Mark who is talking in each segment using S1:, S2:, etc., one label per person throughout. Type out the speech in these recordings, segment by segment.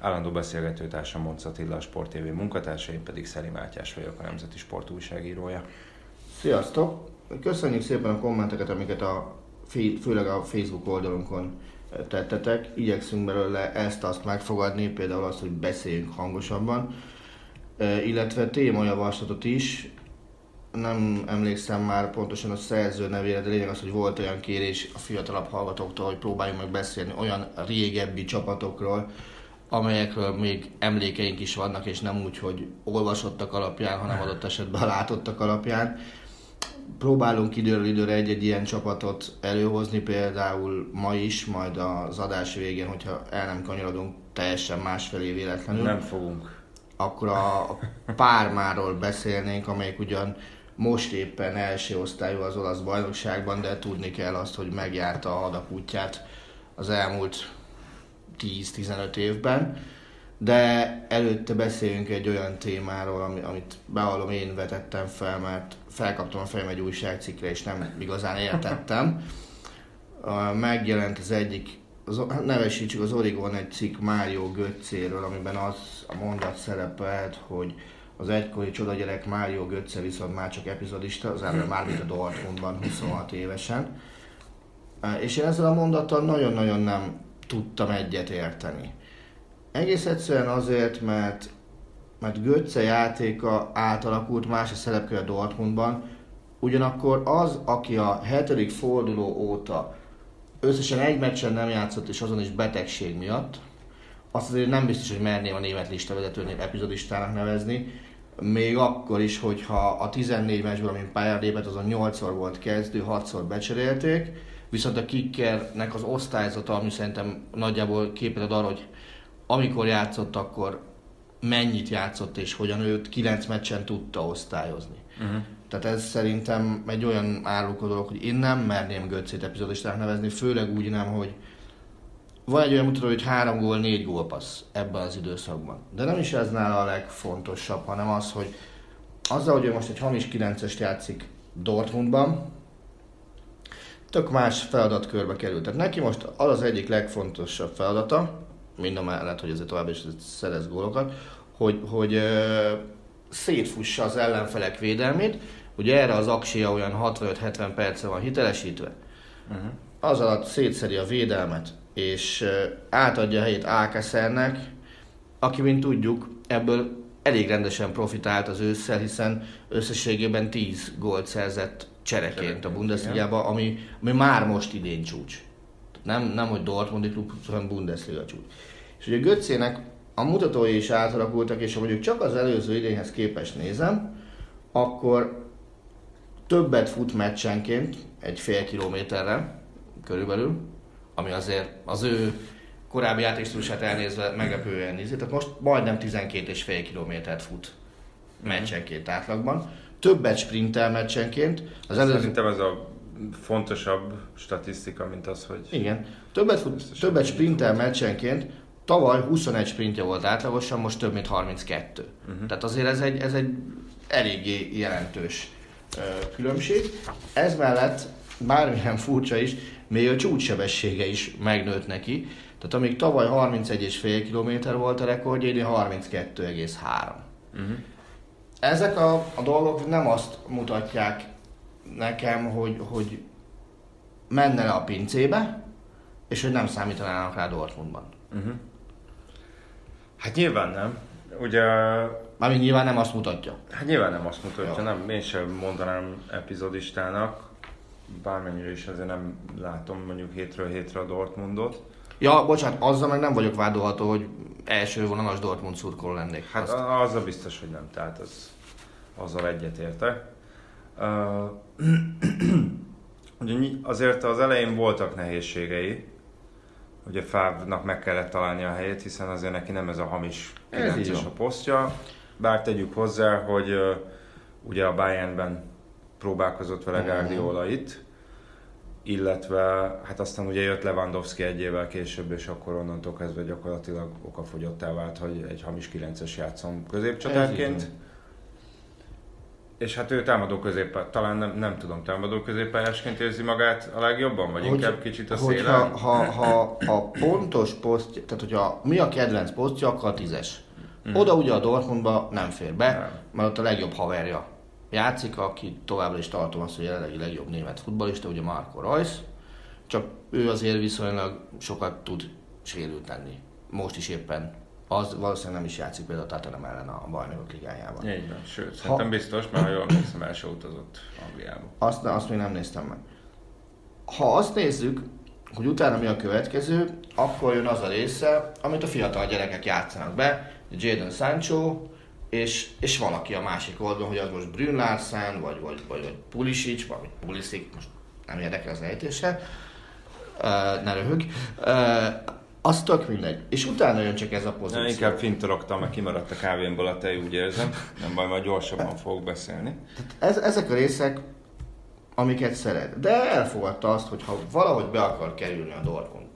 S1: Állandó beszélgetőtársam Monc Attila, a Sport TV munkatársa, én pedig Szeri Mátyás vagyok, a Nemzeti Sport újságírója.
S2: Sziasztok! Köszönjük szépen a kommenteket, amiket a, főleg a Facebook oldalunkon tettetek. Igyekszünk belőle ezt-azt megfogadni, például azt, hogy beszéljünk hangosabban, illetve témajavaslatot is. Nem emlékszem már pontosan a szerző nevére, de lényeg az, hogy volt olyan kérés a fiatalabb hallgatóktól, hogy próbáljunk meg beszélni olyan régebbi csapatokról, amelyekről még emlékeink is vannak, és nem úgy, hogy olvasottak alapján, hanem adott esetben látottak alapján. Próbálunk időről időre egy-egy ilyen csapatot előhozni, például ma is, majd az adás végén, hogyha el nem kanyarodunk teljesen másfelé véletlenül.
S1: Nem fogunk.
S2: Akkor a Pármáról beszélnénk, amelyik ugyan most éppen első osztályú az olasz bajnokságban, de tudni kell azt, hogy megjárta a hadak útját az elmúlt 10-15 évben, de előtte beszéljünk egy olyan témáról, amit bevallom én vetettem fel, mert felkaptam a fejem egy újságcikkre, és nem igazán értettem. Megjelent az egyik, az, nevesítsük az Origon egy cikk Mário Götzéről, amiben az a mondat szerepelt, hogy az egykori csodagyerek Mário Götze viszont már csak epizodista, az ember már mint a Dortmundban 26 évesen. És én ezzel a mondattal nagyon-nagyon nem tudtam egyet érteni. Egész egyszerűen azért, mert, mert Götze játéka átalakult más a szerepkör a Dortmundban, ugyanakkor az, aki a hetedik forduló óta összesen egy meccsen nem játszott, és azon is betegség miatt, azt azért nem biztos, hogy merném a német lista vezetőnél epizodistának nevezni, még akkor is, hogyha a 14 meccsből, amin pályára lépett, azon 8-szor volt kezdő, 6-szor becserélték, viszont a kickernek az osztályzata, ami szerintem nagyjából képet ad arra, hogy amikor játszott, akkor mennyit játszott és hogyan őt 9 meccsen tudta osztályozni. Uh-huh. Tehát ez szerintem egy olyan árulkodó dolog, hogy én nem merném Götzét epizodistának nevezni, főleg úgy nem, hogy van egy olyan mutató, hogy három gól, négy gólpassz ebben az időszakban. De nem is ez nála a legfontosabb, hanem az, hogy azzal, hogy ő most egy hamis 9-est játszik Dortmundban, tök más feladatkörbe került. Tehát neki most az az egyik legfontosabb feladata, mind a mellett, hogy ezért tovább is szerez gólokat, hogy, hogy ö, szétfussa az ellenfelek védelmét. Ugye erre az aksia olyan 65-70 perce van hitelesítve. Uh-huh. Az alatt szétszedi a védelmet, és ö, átadja a helyét Ákeszernek, aki, mint tudjuk, ebből elég rendesen profitált az ősszel, hiszen összességében 10 gólt szerzett csereként a bundesliga ami, ami már most idén csúcs. Nem, nem hogy Dortmundi klub, hanem Bundesliga csúcs. És ugye Götzének a mutatói is átalakultak, és ha mondjuk csak az előző idényhez képest nézem, akkor többet fut meccsenként, egy fél kilométerre körülbelül, ami azért az ő korábbi játékstílusát elnézve meglepően nézi. Tehát most majdnem 12,5 kilométert fut meccsenként átlagban többet sprintel meccsenként.
S1: Az előző... Szerintem ez a fontosabb statisztika, mint az, hogy...
S2: Igen. Többet, fut, többet sprintel meccsenként, tavaly 21 sprintje volt átlagosan, most több mint 32. Uh-huh. Mhm. Tehát azért ez egy, ez egy eléggé jelentős uh, különbség. Ez mellett bármilyen furcsa is, még a csúcssebessége is megnőtt neki. Tehát amíg tavaly 31,5 km volt a rekordja, idén 32,3. Uh-huh ezek a, a dolgok nem azt mutatják nekem, hogy, hogy menne le a pincébe, és hogy nem számítanának rá Dortmundban. Uh-huh.
S1: Hát nyilván nem. Ugye
S2: Mármint nyilván nem azt mutatja.
S1: Hát nyilván nem azt mutatja,
S2: Ja.
S1: nem, én sem mondanám epizodistának, bármennyire is azért nem látom mondjuk hétről hétre a Dortmundot.
S2: Ja, bocsánat, azzal meg nem vagyok vádolható, hogy első vonalas Dortmund szurkoló lennék.
S1: Hát
S2: Azt-
S1: a- azzal biztos, hogy nem, tehát az, azzal egyetértek. Uh, ugye azért az elején voltak nehézségei, ugye Fávnak meg kellett találni a helyét, hiszen azért neki nem ez a hamis
S2: Ez így
S1: 9-es
S2: van.
S1: a posztja. Bár tegyük hozzá, hogy uh, ugye a Bayernben próbálkozott vele
S2: Mhm.
S1: Guardiola itt, illetve hát aztán ugye jött Lewandowski egy évvel később, és akkor onnantól kezdve gyakorlatilag okafogyottá vált, hogy egy hamis 9-es játszom középcsatárként. És hát ő támadó közép, talán nem, nem tudom, támadó középpályásként érzi magát a legjobban, vagy
S2: Hogy-
S1: inkább kicsit a
S2: hogyha,
S1: szélen?
S2: ha, ha a pontos posztja, tehát hogyha mi a kedvenc posztja, akkor a tízes. Oda ugye a Dortmundba nem fér be,
S1: Nem.
S2: mert ott a legjobb haverja játszik, aki továbbra is tartom azt, hogy jelenlegi legjobb német futballista, ugye Marco Reus. Csak ő azért viszonylag sokat tud sérült lenni. Most is éppen. Az valószínűleg nem is játszik például a Tottenham ellen a bajnokok ligájában.
S1: Így van, sőt, szerintem biztos, mert ha jól emlékszem, el se utazott Angliába.
S2: Azt, azt még nem néztem meg. Ha azt nézzük, hogy utána mi a következő, akkor jön az a része, amit a fiatal gyerekek játszanak be, Jadon Sancho, és, és valaki a másik oldalon, hogy az most Brün Larsen, vagy, vagy, vagy, vagy Pulisic, vagy Pulisic, most nem érdekel az ejtése, uh, ne röhög, uh, az tök mindegy. És utána jön csak ez a pozíció.
S1: Na, inkább fintorogtam, mert kimaradt a kávémból a tej, úgy érzem. Nem baj, majd gyorsabban fogok beszélni.
S2: Ez, ezek a részek, amiket szeret. De elfogadta azt, hogy ha valahogy be akar kerülni a Dortmund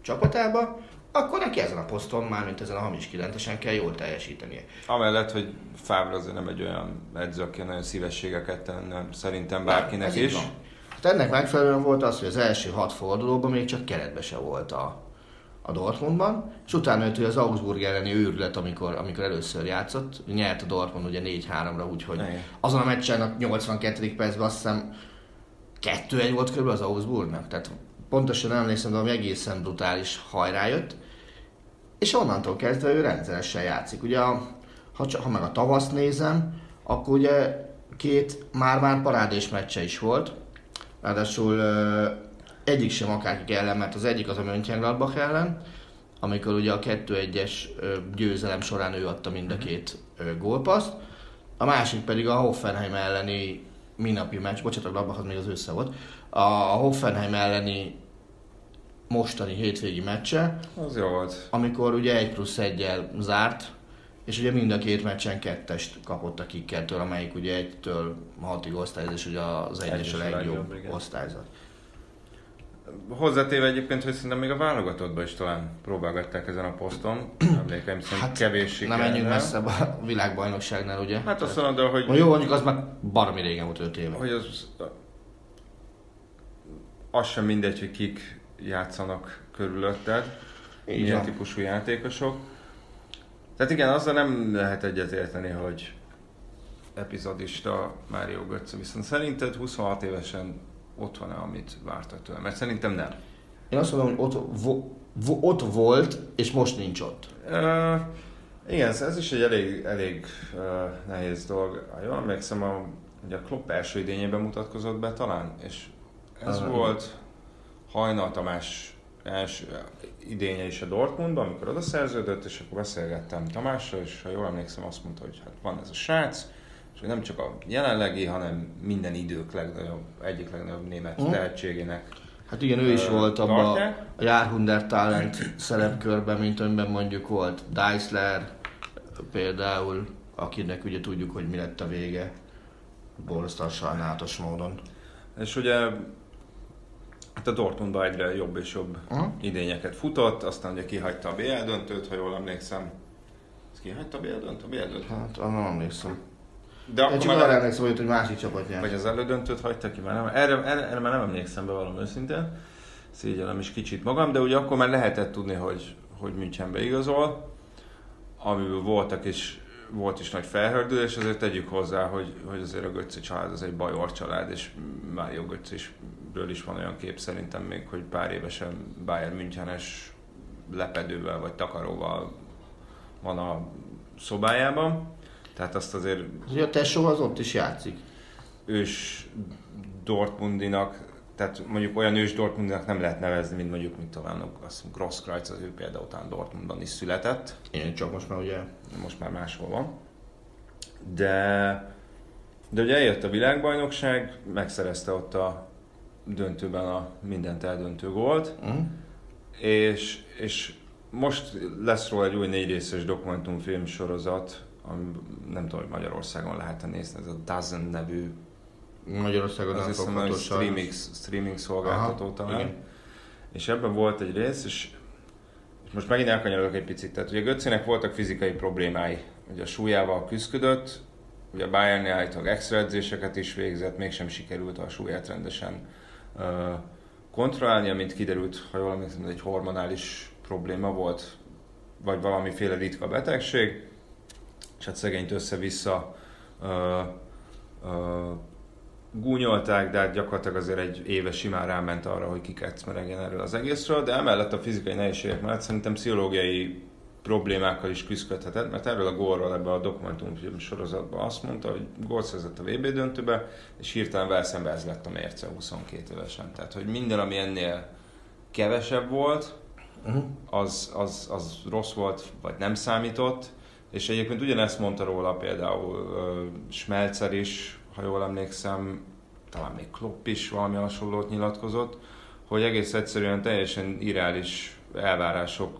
S2: csapatába, akkor neki ezen a poszton, már mint ezen a hamis kilentesen kell jól teljesítenie.
S1: Amellett, hogy Fábra azért nem egy olyan edző, aki nagyon szívességeket tenne szerintem bárkinek is.
S2: Hát ennek megfelelően volt az, hogy az első hat fordulóban még csak keretbe se volt a, a Dortmundban, és utána jött az Augsburg elleni őrület, amikor, amikor először játszott. Nyert a Dortmund ugye 4-3-ra, úgyhogy azon a meccsen a 82. percben azt hiszem 2-1 volt körülbelül az Augsburgnak, tehát pontosan emlékszem, de ami egészen brutális hajrá jött, és onnantól kezdve ő rendszeresen játszik. Ugye, ha, ha meg a tavaszt nézem, akkor ugye két már-már parádés meccse is volt, ráadásul egyik sem akárkik ellen, mert az egyik az a Mönchengladbach ellen, amikor ugye a 2-1-es ö, győzelem során ő adta mind a két ö, gólpaszt, a másik pedig a Hoffenheim elleni minapi meccs, bocsánat, a Gladbach az még az össze volt, a Hoffenheim elleni mostani hétvégi meccse,
S1: Az jó volt.
S2: amikor ugye 1 plusz 1 zárt, és ugye mind a két meccsen kettest kapott a kikkertől, amelyik ugye egytől hatig osztályzat, és ugye az egyes a legjobb
S1: igen.
S2: osztályzat.
S1: Hozzátéve egyébként, hogy szerintem még a válogatottban is talán próbálgatták ezen a poszton. Emlékeim szerint hát, kevés
S2: Nem
S1: sikerrel.
S2: menjünk messzebb a világbajnokságnál, ugye?
S1: Hát azt mondod, hogy,
S2: jó, mondjuk az már baromi régen volt 5 éve.
S1: hogy az, az sem mindegy, hogy kik játszanak körülötted,
S2: Így
S1: milyen
S2: van.
S1: típusú játékosok. Tehát igen, azzal nem lehet egyetérteni, hogy epizodista Mário Götze, viszont szerinted 26 évesen ott van-e, amit vártak tőle? Mert szerintem nem.
S2: Én azt mondom, hogy ott, vo, vo, ott volt, és most nincs ott.
S1: Uh, igen, ez is egy elég, elég uh, nehéz dolog. Ha jól emlékszem, a, ugye a Klopp első idényében mutatkozott be talán, és ez
S2: Ah,
S1: volt Hajnal Tamás első idénye is a Dortmundban, amikor oda szerződött, és akkor beszélgettem Tamással, és ha jól emlékszem, azt mondta, hogy hát van ez a srác, és hogy nem csak a jelenlegi, hanem minden idők legnagyobb, egyik legnagyobb német
S2: Mhm.
S1: tehetségének
S2: Hát igen, ő is volt abban
S1: tartják?
S2: a Jahrhundert Talent szerepkörben, mint amiben mondjuk volt Deisler például, akinek ugye tudjuk, hogy mi lett a vége. Borzasztóan sajnálatos módon.
S1: És ugye hát a Dortmundban egyre jobb és jobb
S2: Aha.
S1: idényeket futott, aztán ugye kihagyta a BL döntőt, ha jól emlékszem. Ez kihagyta a BL döntőt? A BL döntőt?
S2: Hát, nem emlékszem.
S1: De
S2: Én
S1: akkor
S2: csak
S1: már
S2: arra emlékszem, hogy egy másik csapat nyert.
S1: vagy az elődöntőt hagyta ki, már nem, erre, erre, erre már nem emlékszem be valami őszintén. Szégyellem is kicsit magam, de ugye akkor már lehetett tudni, hogy, hogy Münchenbe igazol, amiből voltak is, volt is nagy felhördülés, azért tegyük hozzá, hogy, hogy azért a Götze család az egy bajor család, és Mário Götze is, ről is van olyan kép szerintem még, hogy pár évesen Bayern Münchenes lepedővel vagy takaróval van a szobájában. Tehát azt azért
S2: Ugye a Tesó az ott is játszik.
S1: ős Dortmundinak, tehát mondjuk olyan ős Dortmundinak nem lehet nevezni, mint mondjuk, mint talán azt mondjuk Grosskreutz, az ő például után Dortmundban is született,
S2: Én csak most már ugye
S1: most már máshol van. De, de ugye eljött a világbajnokság, megszerezte ott a döntőben a mindent eldöntő gólt,
S2: uh-huh.
S1: és, és most lesz róla egy új négy részes dokumentumfilm sorozat, ami nem tudom, hogy Magyarországon lehet nézni, ez a Dozen nevű
S2: Magyarországon
S1: az hiszem, hogy streaming, streaming szolgáltató
S2: Aha,
S1: talán.
S2: igen.
S1: És ebben volt egy rész, és, most megint elkanyarodok egy picit. Tehát ugye Götzinek voltak fizikai problémái. Ugye a súlyával küzdött, ugye a bayern állítólag extra edzéseket is végzett, mégsem sikerült a súlyát rendesen uh, kontrollálni, mint kiderült, ha jól emlékszem, egy hormonális probléma volt, vagy valamiféle ritka betegség, és hát szegényt össze-vissza uh, uh, gúnyolták, de hát gyakorlatilag azért egy éve simán ráment arra, hogy kikecmeregjen erről az egészről, de emellett a fizikai nehézségek mellett szerintem pszichológiai problémákkal is küzdhetett, mert erről a gólról ebbe a dokumentumfilm sorozatban azt mondta, hogy gólt szerzett a VB döntőbe, és hirtelen Velszembe ez lett a mérce 22 évesen. Tehát, hogy minden, ami ennél kevesebb volt,
S2: Uh-huh.
S1: az, az, az rossz volt, vagy nem számított, és egyébként ugyanezt mondta róla például uh, Schmelzer is, ha jól emlékszem, talán még Klopp is valami hasonlót nyilatkozott, hogy egész egyszerűen teljesen irreális elvárások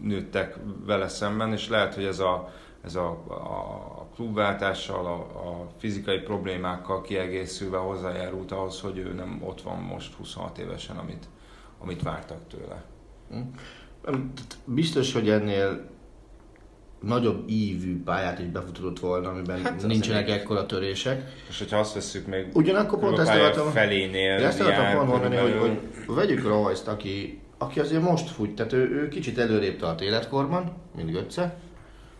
S1: nőttek vele szemben, és lehet, hogy ez a, ez a, a klubváltással, a, a fizikai problémákkal kiegészülve hozzájárult ahhoz, hogy ő nem ott van most 26 évesen, amit, amit vártak tőle.
S2: Nem, tehát Biztos, hogy ennél nagyobb ívű pályát is befutodott volna, amiben
S1: Hát
S2: nincsenek
S1: egy-
S2: ekkora törések.
S1: És hogyha azt veszük még
S2: Ugyanakkor pont ezt akartam-
S1: felénél
S2: ezt akartam volna mondani, hogy, hogy vegyük Royce-t, aki, aki azért most fut, tehát ő, ő kicsit előrébb tart életkorban, mint Götze.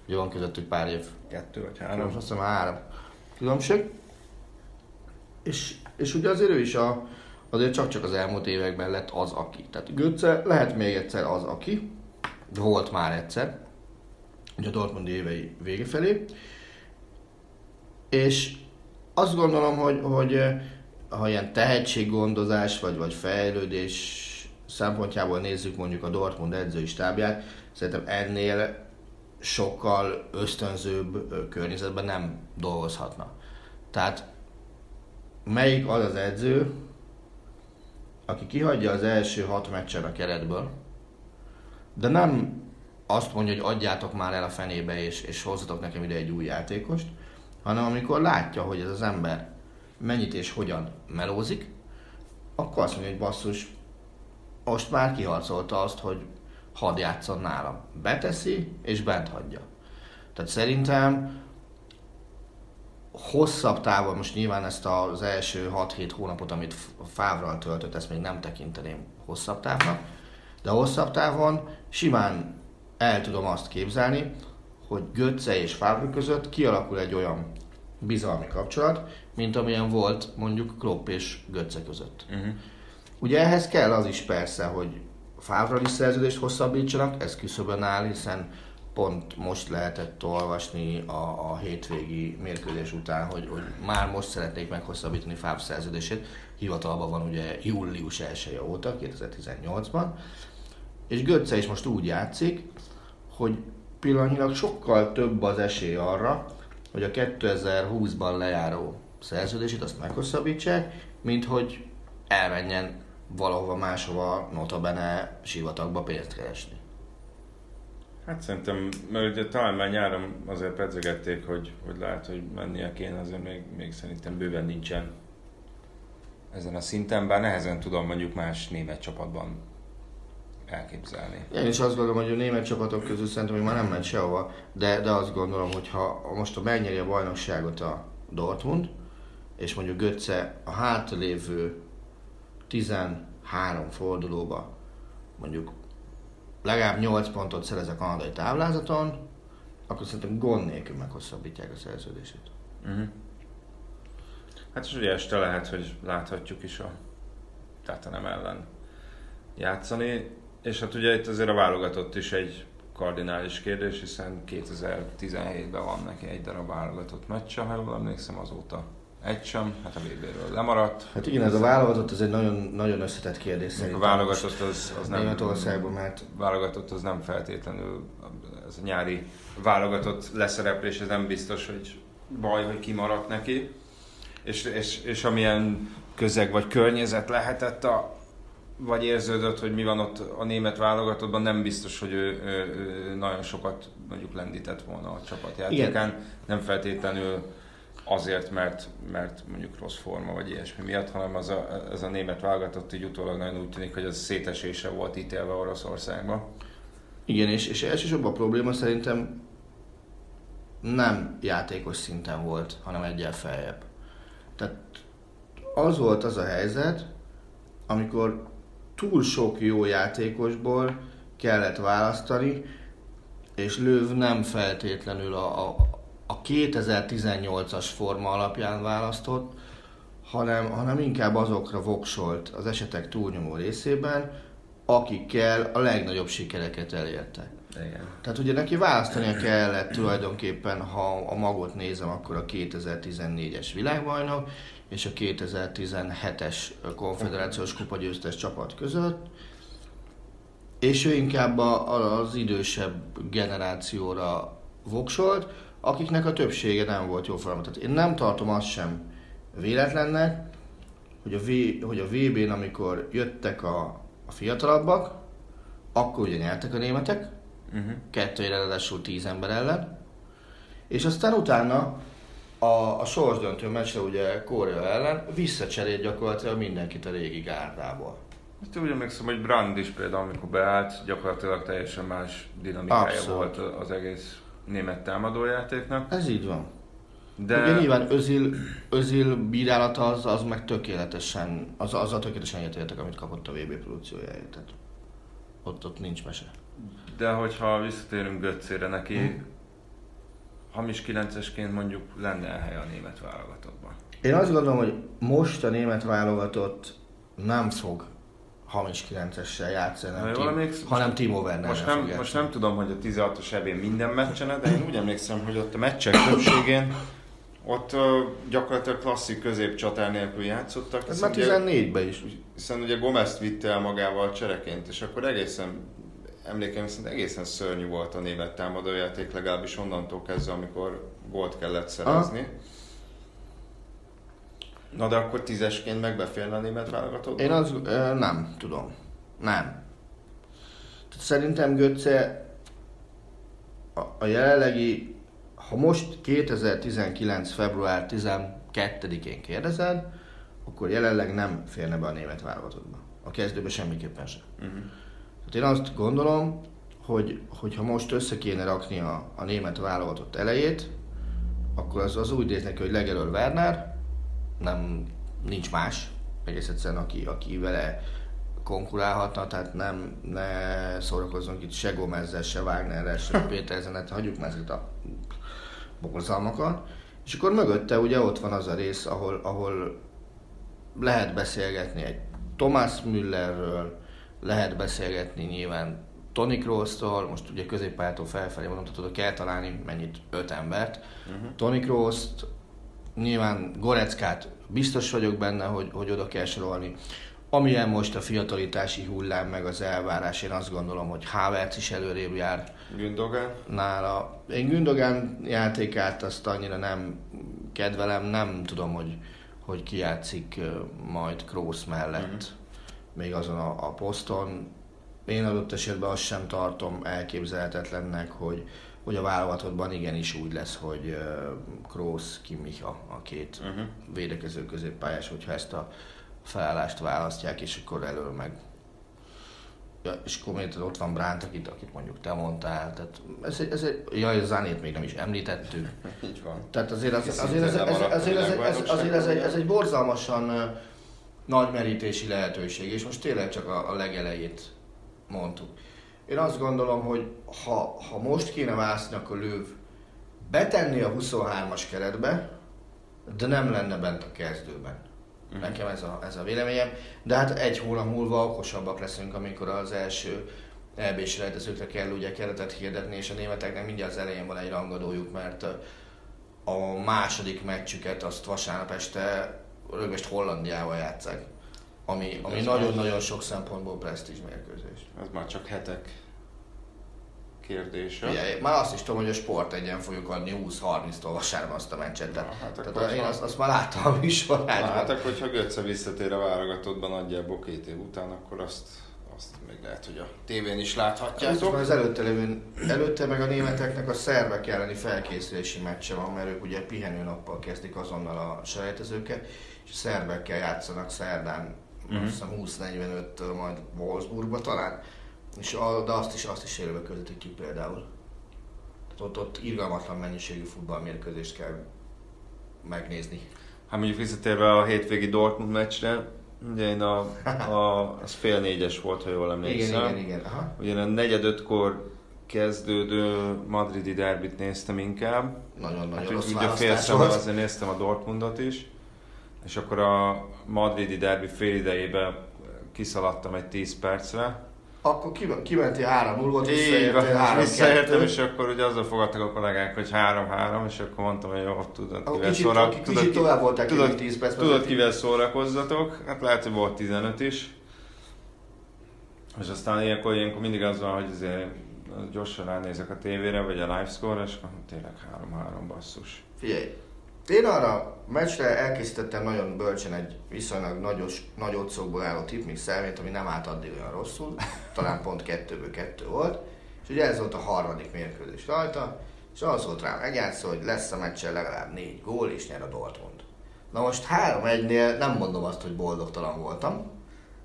S2: Ugye van közöttük pár év
S1: Kettő vagy
S2: Három,
S1: három.
S2: azt hiszem három különbség. És, és ugye azért ő is a, azért csak-csak az elmúlt években lett az, aki. Tehát Götze lehet még egyszer az, aki. Volt már egyszer. Ugye a Dortmundi évei vége felé. És azt gondolom, hogy, hogy eh, ha ilyen tehetséggondozás vagy, vagy fejlődés szempontjából nézzük mondjuk a Dortmund edzői stábját, szerintem ennél sokkal ösztönzőbb ö, környezetben nem dolgozhatna. Tehát melyik az az edző, aki kihagyja az első hat meccsen a keretből, de nem azt mondja, hogy adjátok már el a fenébe, és, és hozzatok nekem ide egy új játékost, hanem amikor látja, hogy ez az ember mennyit és hogyan melózik, akkor azt mondja, hogy basszus, most már kiharcolta azt, hogy hadd játszon nálam. Beteszi, és bent hagyja. Tehát szerintem hosszabb távon, most nyilván ezt az első 6-7 hónapot, amit Fávral töltött, ezt még nem tekinteném hosszabb távnak, de hosszabb távon simán el tudom azt képzelni, hogy Götze és Fávr között kialakul egy olyan bizalmi kapcsolat, mint amilyen volt mondjuk Klopp és Götze között.
S1: Uh-huh.
S2: Ugye ehhez kell az is persze, hogy Fávral is szerződést hosszabbítsanak, ez küszöbön áll, hiszen pont most lehetett olvasni a, a hétvégi mérkőzés után, hogy, hogy már most szeretnék meghosszabbítani Fáv szerződését. Hivatalban van ugye július 1 óta, 2018-ban. És Götze is most úgy játszik, hogy pillanatnyilag sokkal több az esély arra, hogy a 2020-ban lejáró szerződését azt meghosszabbítsák, mint hogy elmenjen valahova máshova, notabene sivatagba pénzt keresni.
S1: Hát szerintem, mert ugye talán már nyáron azért pedzegették, hogy, hogy lehet, hogy mennie kéne, azért még, még szerintem bőven nincsen ezen a szinten, bár nehezen tudom mondjuk más német csapatban elképzelni.
S2: Én is azt gondolom, hogy a német csapatok közül szerintem még már nem ment sehova, de, de azt gondolom, hogy ha most a megnyeri a bajnokságot a Dortmund, és mondjuk Götze a hátralévő 13 fordulóba mondjuk legalább 8 pontot szerez a kanadai táblázaton, akkor szerintem gond nélkül meghosszabbítják a szerződését.
S1: Uh-huh. Hát és ugye este lehet, hogy láthatjuk is a Tatanem ellen játszani, és hát ugye itt azért a válogatott is egy kardinális kérdés, hiszen 2017-ben van neki egy darab válogatott meccse, ha jól emlékszem, azóta egy sem, hát a VB-ről lemaradt.
S2: Hát igen, ez a válogatott, ez egy nagyon, nagyon összetett kérdés
S1: A válogatott az, az nem...
S2: Németországban, mert...
S1: Válogatott az nem feltétlenül, ez a nyári válogatott leszereplés, ez nem biztos, hogy baj, hogy kimaradt neki. És, és, és amilyen közeg vagy környezet lehetett a, vagy érződött, hogy mi van ott a német válogatottban, nem biztos, hogy ő, ő, ő nagyon sokat mondjuk lendített volna a csapatjátékán. Nem feltétlenül azért, mert, mert mondjuk rossz forma vagy ilyesmi miatt, hanem az a, ez a német válogatott így utólag nagyon úgy tűnik, hogy az szétesése volt ítélve Oroszországban.
S2: Igen, és, és elsősorban a probléma szerintem nem játékos szinten volt, hanem egyel feljebb. Tehát az volt az a helyzet, amikor túl sok jó játékosból kellett választani, és Löv nem feltétlenül a, a, a 2018-as forma alapján választott, hanem, hanem inkább azokra voksolt az esetek túlnyomó részében, akikkel a legnagyobb sikereket elérte.
S1: Igen.
S2: Tehát ugye neki választania kellett tulajdonképpen, ha a magot nézem, akkor a 2014-es világbajnok és a 2017-es konfederációs kupa győztes csapat között, és ő inkább az idősebb generációra voksolt, akiknek a többsége nem volt jó formában. Tehát én nem tartom azt sem véletlennek, hogy a, v, hogy a VB-n, amikor jöttek a, a fiatalabbak, akkor ugye nyertek a németek, uh-huh. kettő ráadásul tíz ember ellen, és aztán utána a, a sorsdöntő meccsre ugye Korea ellen visszacserélt gyakorlatilag mindenkit a régi gárdából.
S1: Hát úgy emlékszem, hogy Brand is például, amikor beállt, gyakorlatilag teljesen más dinamikája
S2: Abszolút.
S1: volt az egész német támadójátéknak.
S2: Ez így van.
S1: De
S2: Ugye nyilván Özil, Özil bírálata az, az meg tökéletesen, az, az a tökéletesen egyetértek, amit kapott a VB produkciójáért. Tehát ott, ott nincs mese.
S1: De hogyha visszatérünk Götzére, neki
S2: Hm.
S1: Hamis 9-esként mondjuk lenne hely a német válogatottban.
S2: Én azt gondolom, hogy most a német válogatott nem fog hamis 9-essel játszani,
S1: Ha emlékszem,
S2: hanem Timo Werner
S1: Most nem,
S2: fog
S1: most nem tudom, hogy a 16-os ebén minden meccsen, de én úgy emlékszem, hogy ott a meccsek többségén ott ö, gyakorlatilag klasszik középcsatár nélkül játszottak.
S2: Ez már
S1: ugye-
S2: 14-ben is.
S1: Hiszen ugye Gomez vitte el magával csereként, és akkor egészen, emlékeim szerint egészen szörnyű volt a német támadójáték, legalábbis onnantól kezdve, amikor gólt kellett szerezni. Na de akkor tízesként megbeférne a német válogatott?
S2: Én az ö, nem tudom. Nem. Tehát szerintem Götze a, a jelenlegi, ha most 2019. február 12-én kérdezed, akkor jelenleg nem férne be a német válogatottba. A kezdőbe semmiképpen sem.
S1: Uh-huh.
S2: Tehát én azt gondolom, hogy, hogy ha most össze kéne rakni a, a német válogatott elejét, akkor az, az úgy néz neki, hogy legelől Werner, nem, nincs más, egész egyszerűen aki, aki vele konkurálhatna, tehát nem, ne szórakozzunk itt se Gomezzel, se Wagnerrel, se Péterzen, hát hagyjuk már ezeket a borzalmakat. És akkor mögötte ugye ott van az a rész, ahol, ahol lehet beszélgetni egy Thomas Müllerről, lehet beszélgetni nyilván Tony Kroos-tól, most ugye középpályától felfelé mondom, tehát oda kell találni mennyit, öt embert. Uh-huh. Tony Kroos-t, nyilván Goreckát biztos vagyok benne, hogy, hogy oda kell sorolni. Amilyen most a fiatalitási hullám, meg az elvárás, én azt gondolom, hogy Havertz is előrébb jár
S1: Gündogan?
S2: nála. Én Gündogan játékát azt annyira nem kedvelem, nem tudom, hogy, hogy ki játszik majd Kroos mellett,
S1: Mhm.
S2: Még azon a, a poszton. Én adott esetben azt sem tartom elképzelhetetlennek, hogy, hogy a válogatottban igenis úgy lesz, hogy ö, Kroos, Kimicha a két
S1: Uh-huh.
S2: védekező középpályás, hogyha ezt a felállást választják, és akkor elől meg Ja, és akkor ott van Brandt, akit, akit mondjuk te mondtál, tehát ez, egy- ez egy, jaj, Zanét még nem is említettük.
S1: Így van.
S2: Tehát azért, az, azért, ez, ez, azért, ez, ez, azért ez, egy, ez egy borzalmasan nagy merítési lehetőség, és most tényleg csak a, a legelejét mondtuk. Én azt gondolom, hogy ha, ha most kéne válaszni, akkor Löv betenni a 23-as keretbe, de nem lenne bent a kezdőben. Nekem ez a, ez a véleményem. De hát egy hónap múlva okosabbak leszünk, amikor az első EB-s rejtezőkre kell ugye keretet hirdetni, és a németeknek mindjárt az elején van egy rangadójuk, mert a második meccsüket azt vasárnap este rögvest Hollandiával játszák, ami, ami nagyon-nagyon sok szempontból presztízs mérkőzés.
S1: Ez már csak hetek kérdése.
S2: Ugye, már azt is tudom, hogy a sport egyen fogjuk adni 20-30-tól vasárnap azt a meccset. Tehát,
S1: hát
S2: tehát
S1: akkor
S2: én azt, azt, már láttam a műsorában.
S1: Hát akkor, hogyha Götze visszatér a válogatottban nagyjából két év után, akkor azt, azt még lehet, hogy a tévén is
S2: Hát,
S1: láthatjátok.
S2: az előtte, lévő, előtte meg a németeknek a szervek elleni felkészülési meccse van, mert ők ugye pihenőnappal kezdik azonnal a selejtezőket, és a szervekkel játszanak szerdán,
S1: Mhm.
S2: azt hiszem 20-45-től majd Wolfsburgba talán, és a, de azt is, azt is élőbe közvetítik ki például. Tehát ott, ott irgalmatlan mennyiségű futballmérkőzést kell megnézni.
S1: Hát mondjuk visszatérve a hétvégi Dortmund meccsre, ugye én a, a, az fél négyes volt, ha jól
S2: Igen,
S1: emlékszem.
S2: igen, igen. Aha.
S1: Ugye a negyed ötkor kezdődő madridi derbit néztem inkább.
S2: Nagyon-nagyon
S1: Hát
S2: rossz
S1: úgy, ugye fél
S2: volt.
S1: azért néztem a Dortmundot is, és akkor a madridi derbi fél idejébe kiszaladtam egy 10 percre.
S2: Akkor ki- kimentél 3 0 volt, visszaértél
S1: van,
S2: 3
S1: visszaértem, és akkor ugye azzal fogadtak a kollégák, hogy 3-3, és akkor mondtam, hogy jó, tudod,
S2: Akkor
S1: kivel,
S2: kicsit-
S1: szóra,
S2: kicsit
S1: tudod,
S2: tovább voltál
S1: tudod,
S2: kívül 10 perc
S1: tudod, kivel szórakozzatok, hát lehet, hogy volt 15 is. És aztán ilyenkor, ilyenkor mindig az van, hogy azért gyorsan ránézek a tévére, vagy a live score és akkor tényleg 3-3 basszus.
S2: Figyelj, én arra meccsre elkészítettem nagyon bölcsen egy viszonylag nagyos, nagy otcokból álló tipmix szervényt, ami nem állt addig olyan rosszul, talán pont kettőből kettő volt, és ugye ez volt a harmadik mérkőzés rajta, és az volt rá megjátszó, hogy lesz a meccsen legalább négy gól, és nyer a Dortmund. Na most 3-1-nél nem mondom azt, hogy boldogtalan voltam,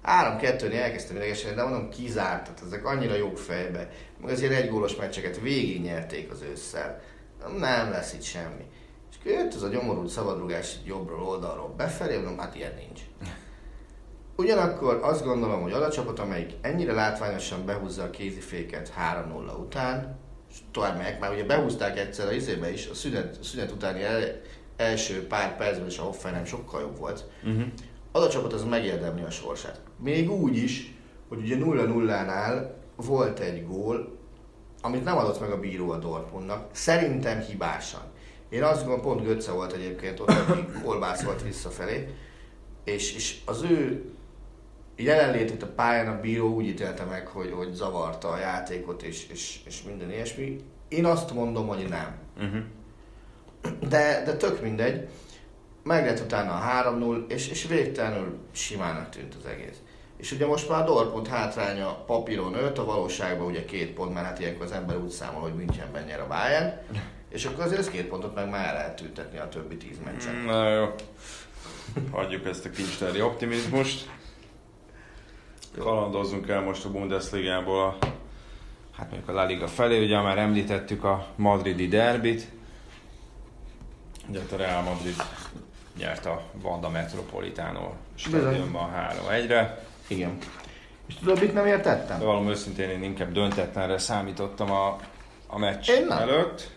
S2: 3-2-nél elkezdtem idegeseni, de mondom kizárt, tehát ezek annyira jók fejbe. Meg azért egy gólos meccseket végignyerték az ősszel. Nem lesz itt semmi. Jött ez a gyomorult szabadrugás jobbról, oldalról befelé, mondom, hát ilyen nincs. Ugyanakkor azt gondolom, hogy az a csapat, amelyik ennyire látványosan behúzza a kéziféket 3-0 után, és tovább megyek, már ugye behúzták egyszer a izébe is, a szünet, a szünet utáni el, első pár percben is a Hoffenheim sokkal jobb volt.
S1: Uh-huh.
S2: Az a csapat az megérdemli a sorsát. Még úgy is, hogy ugye 0-0-nál volt egy gól, amit nem adott meg a bíró a Dortmundnak, szerintem hibásan. Én azt gondolom, pont Götze volt egyébként ott, aki kolbászolt visszafelé, és, és az ő jelenlétét a pályán a bíró úgy ítélte meg, hogy, hogy zavarta a játékot és, és, és minden ilyesmi. Én azt mondom, hogy nem.
S1: Uh-huh.
S2: De, de tök mindegy. Meg lett utána a 3-0, és, és végtelenül simának tűnt az egész. És ugye most már a Dortmund hátránya papíron 5, a valóságban ugye két pont, mert hát ilyenkor az ember úgy számol, hogy Münchenben nyer a Bayern, és akkor azért ez két pontot meg már lehet tüntetni a többi tíz meccsen.
S1: Na jó. Hagyjuk ezt a kincstári optimizmust. Kalandozzunk el most a Bundesligából hát mondjuk a La Liga felé, ugye már említettük a madridi derbit. Ugye a Real Madrid nyert a Vanda Metropolitano stadionban 3-1-re.
S2: Igen. És tudod, mit nem értettem?
S1: De valami őszintén én inkább döntetlenre számítottam a, a meccs
S2: Én nem.
S1: előtt.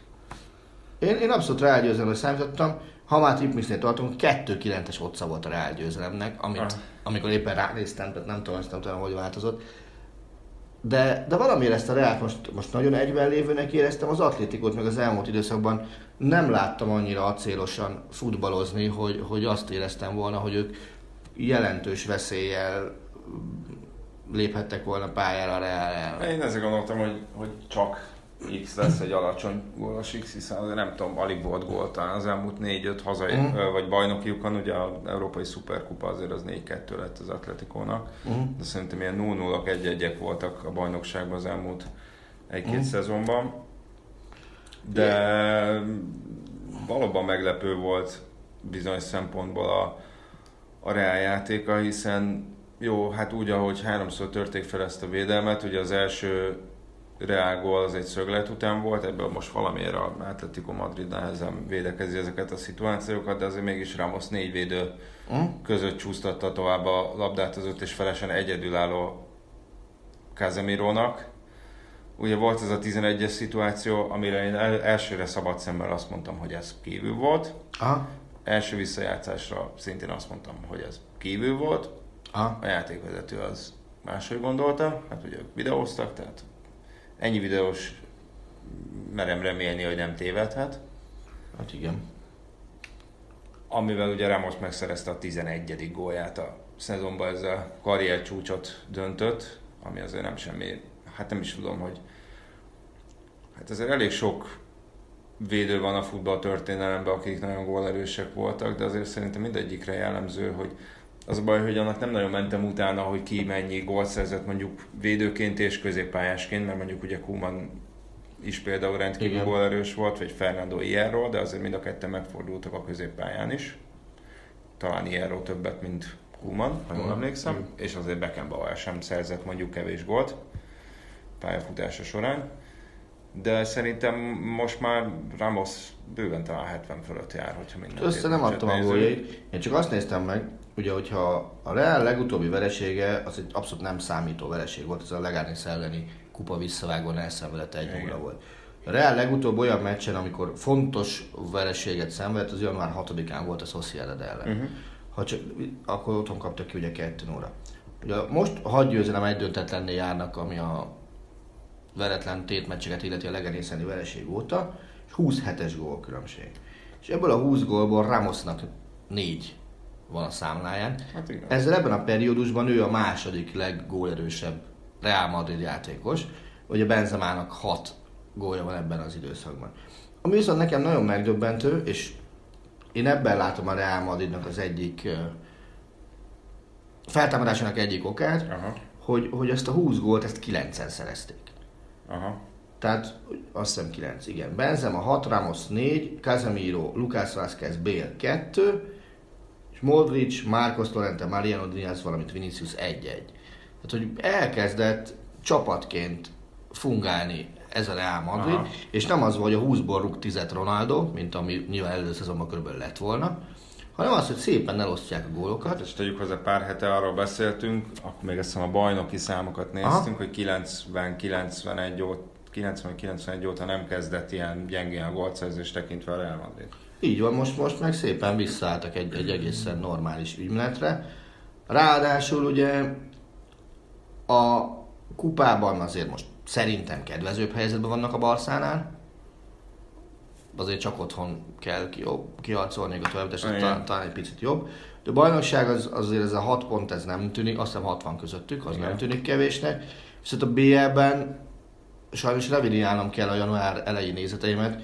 S2: Én, én abszolút rágyőzelemre számítottam, ha már Tipmixnél tartunk, 2-9-es otca volt a rágyőzelemnek, amit,
S1: Ah.
S2: amikor éppen ránéztem, tehát nem tudom, nem tudom, hogy változott. De, de valamiért ezt a Reált most, most nagyon egyben lévőnek éreztem, az atlétikot meg az elmúlt időszakban nem láttam annyira acélosan futballozni, hogy, hogy azt éreztem volna, hogy ők jelentős veszéllyel léphettek volna pályára a ellen.
S1: Én ezzel gondoltam, hogy, hogy csak X lesz egy alacsony gólos X, hiszen nem tudom, alig volt gól talán az elmúlt 4-5 hazai,
S2: Mhm.
S1: mm. vagy bajnokiukon, ugye az Európai Szuperkupa azért az 4-2 lett az Atletikónak,
S2: Uh-huh.
S1: de szerintem ilyen 0 0 1 1 voltak a bajnokságban az elmúlt egy-két
S2: Mhm.
S1: szezonban. De valóban meglepő volt bizonyos szempontból a, a Real játéka, hiszen jó, hát úgy, ahogy háromszor törték fel ezt a védelmet, ugye az első Real gól az egy szöglet után volt, ebből most valamiért a Atletico Madrid nehezen védekezi ezeket a szituációkat, de azért mégis Ramos négy védő
S2: Uh-huh.
S1: között csúsztatta tovább a labdát az öt és felesen egyedülálló Casemirónak. Ugye volt ez a 11-es szituáció, amire én el, elsőre szabad szemmel azt mondtam, hogy ez kívül volt.
S2: Aha.
S1: Első visszajátszásra szintén azt mondtam, hogy ez kívül volt.
S2: Aha.
S1: A játékvezető az máshogy gondolta, hát ugye ők videóztak, tehát ennyi videós merem remélni, hogy nem tévedhet.
S2: Hát igen.
S1: Amivel ugye Ramos megszerezte a 11. gólját a szezonban, ezzel karrier csúcsot döntött, ami azért nem semmi, hát nem is tudom, hogy hát azért elég sok védő van a futball történelemben, akik nagyon gólerősek voltak, de azért szerintem mindegyikre jellemző, hogy az a baj, hogy annak nem nagyon mentem utána, hogy ki mennyi gólt szerzett mondjuk védőként és középpályásként, mert mondjuk ugye Kuman is például rendkívül gólerős volt, vagy Fernando Hierro, de azért mind a ketten megfordultak a középpályán is. Talán Hierro többet, mint Kuman, ha jól
S2: Mhm.
S1: emlékszem,
S2: Igen.
S1: és azért Beckenbauer sem szerzett mondjuk kevés gólt pályafutása során. De szerintem most már Ramos bőven talán 70 fölött jár, hogyha minden
S2: Össze nem adtam a góljait. Én csak azt néztem meg, ugye, hogyha a Real legutóbbi veresége, az egy abszolút nem számító vereség volt, ez a Leganes elleni kupa visszavágón elszenvedett egy óra volt. A Real legutóbb olyan meccsen, amikor fontos vereséget szenvedett, az január 6-án volt a Sociedad ellen. Uh-huh. Ha csak, akkor otthon kaptak ki ugye 2 óra. Ugye most hadd győzelem egy döntetlenné járnak, ami a veretlen tétmeccseket illeti a legenészeni vereség óta, és 27-es gól különbség. És ebből a 20 gólból Ramosnak 4 van a számláján.
S1: Hát igen.
S2: Ezzel ebben a periódusban ő a második leggólerősebb Real Madrid játékos, ugye Benzemának 6 gólja van ebben az időszakban. Ami viszont nekem nagyon megdöbbentő, és én ebben látom a Real Madridnak az egyik feltámadásának egyik okát,
S1: Aha,
S2: hogy, hogy ezt a 20 gólt ezt 9-en szerezték.
S1: Aha.
S2: Tehát azt hiszem 9, igen. Benzema 6, Ramos 4, Casemiro, Lucas Vázquez, Bale 2, és Modric, Marcos Llorente, Mariano Diaz, valamint Vinicius 1-1. Tehát, hogy elkezdett csapatként fungálni ez a Real Madrid,
S1: Aha.
S2: és nem az, hogy a 20-ból rúg 10 Ronaldo, mint ami nyilván előző szezonban körülbelül lett volna, hanem az, hogy szépen elosztják a gólokat.
S1: Hát és tegyük hozzá, pár hete arról beszéltünk, akkor még azt hiszem a bajnoki számokat néztünk,
S2: Aha.
S1: hogy 90-91 óta 90-91 óta nem kezdett ilyen gyengén a gólszerzés tekintve a Real Madrid.
S2: Így van, most, most meg szépen visszaálltak egy, egy egészen normális ügymenetre. Ráadásul ugye a kupában azért most szerintem kedvezőbb helyzetben vannak a Barszánál. Azért csak otthon kell ki, jobb, kiharcolni a
S1: Igen.
S2: talán, talán egy picit jobb. De a bajnokság az, azért ez a 6 pont ez nem tűnik, azt hiszem 60 közöttük, az
S1: Igen.
S2: nem tűnik kevésnek. Viszont a BL-ben sajnos revidiálnom kell a január elejé nézeteimet,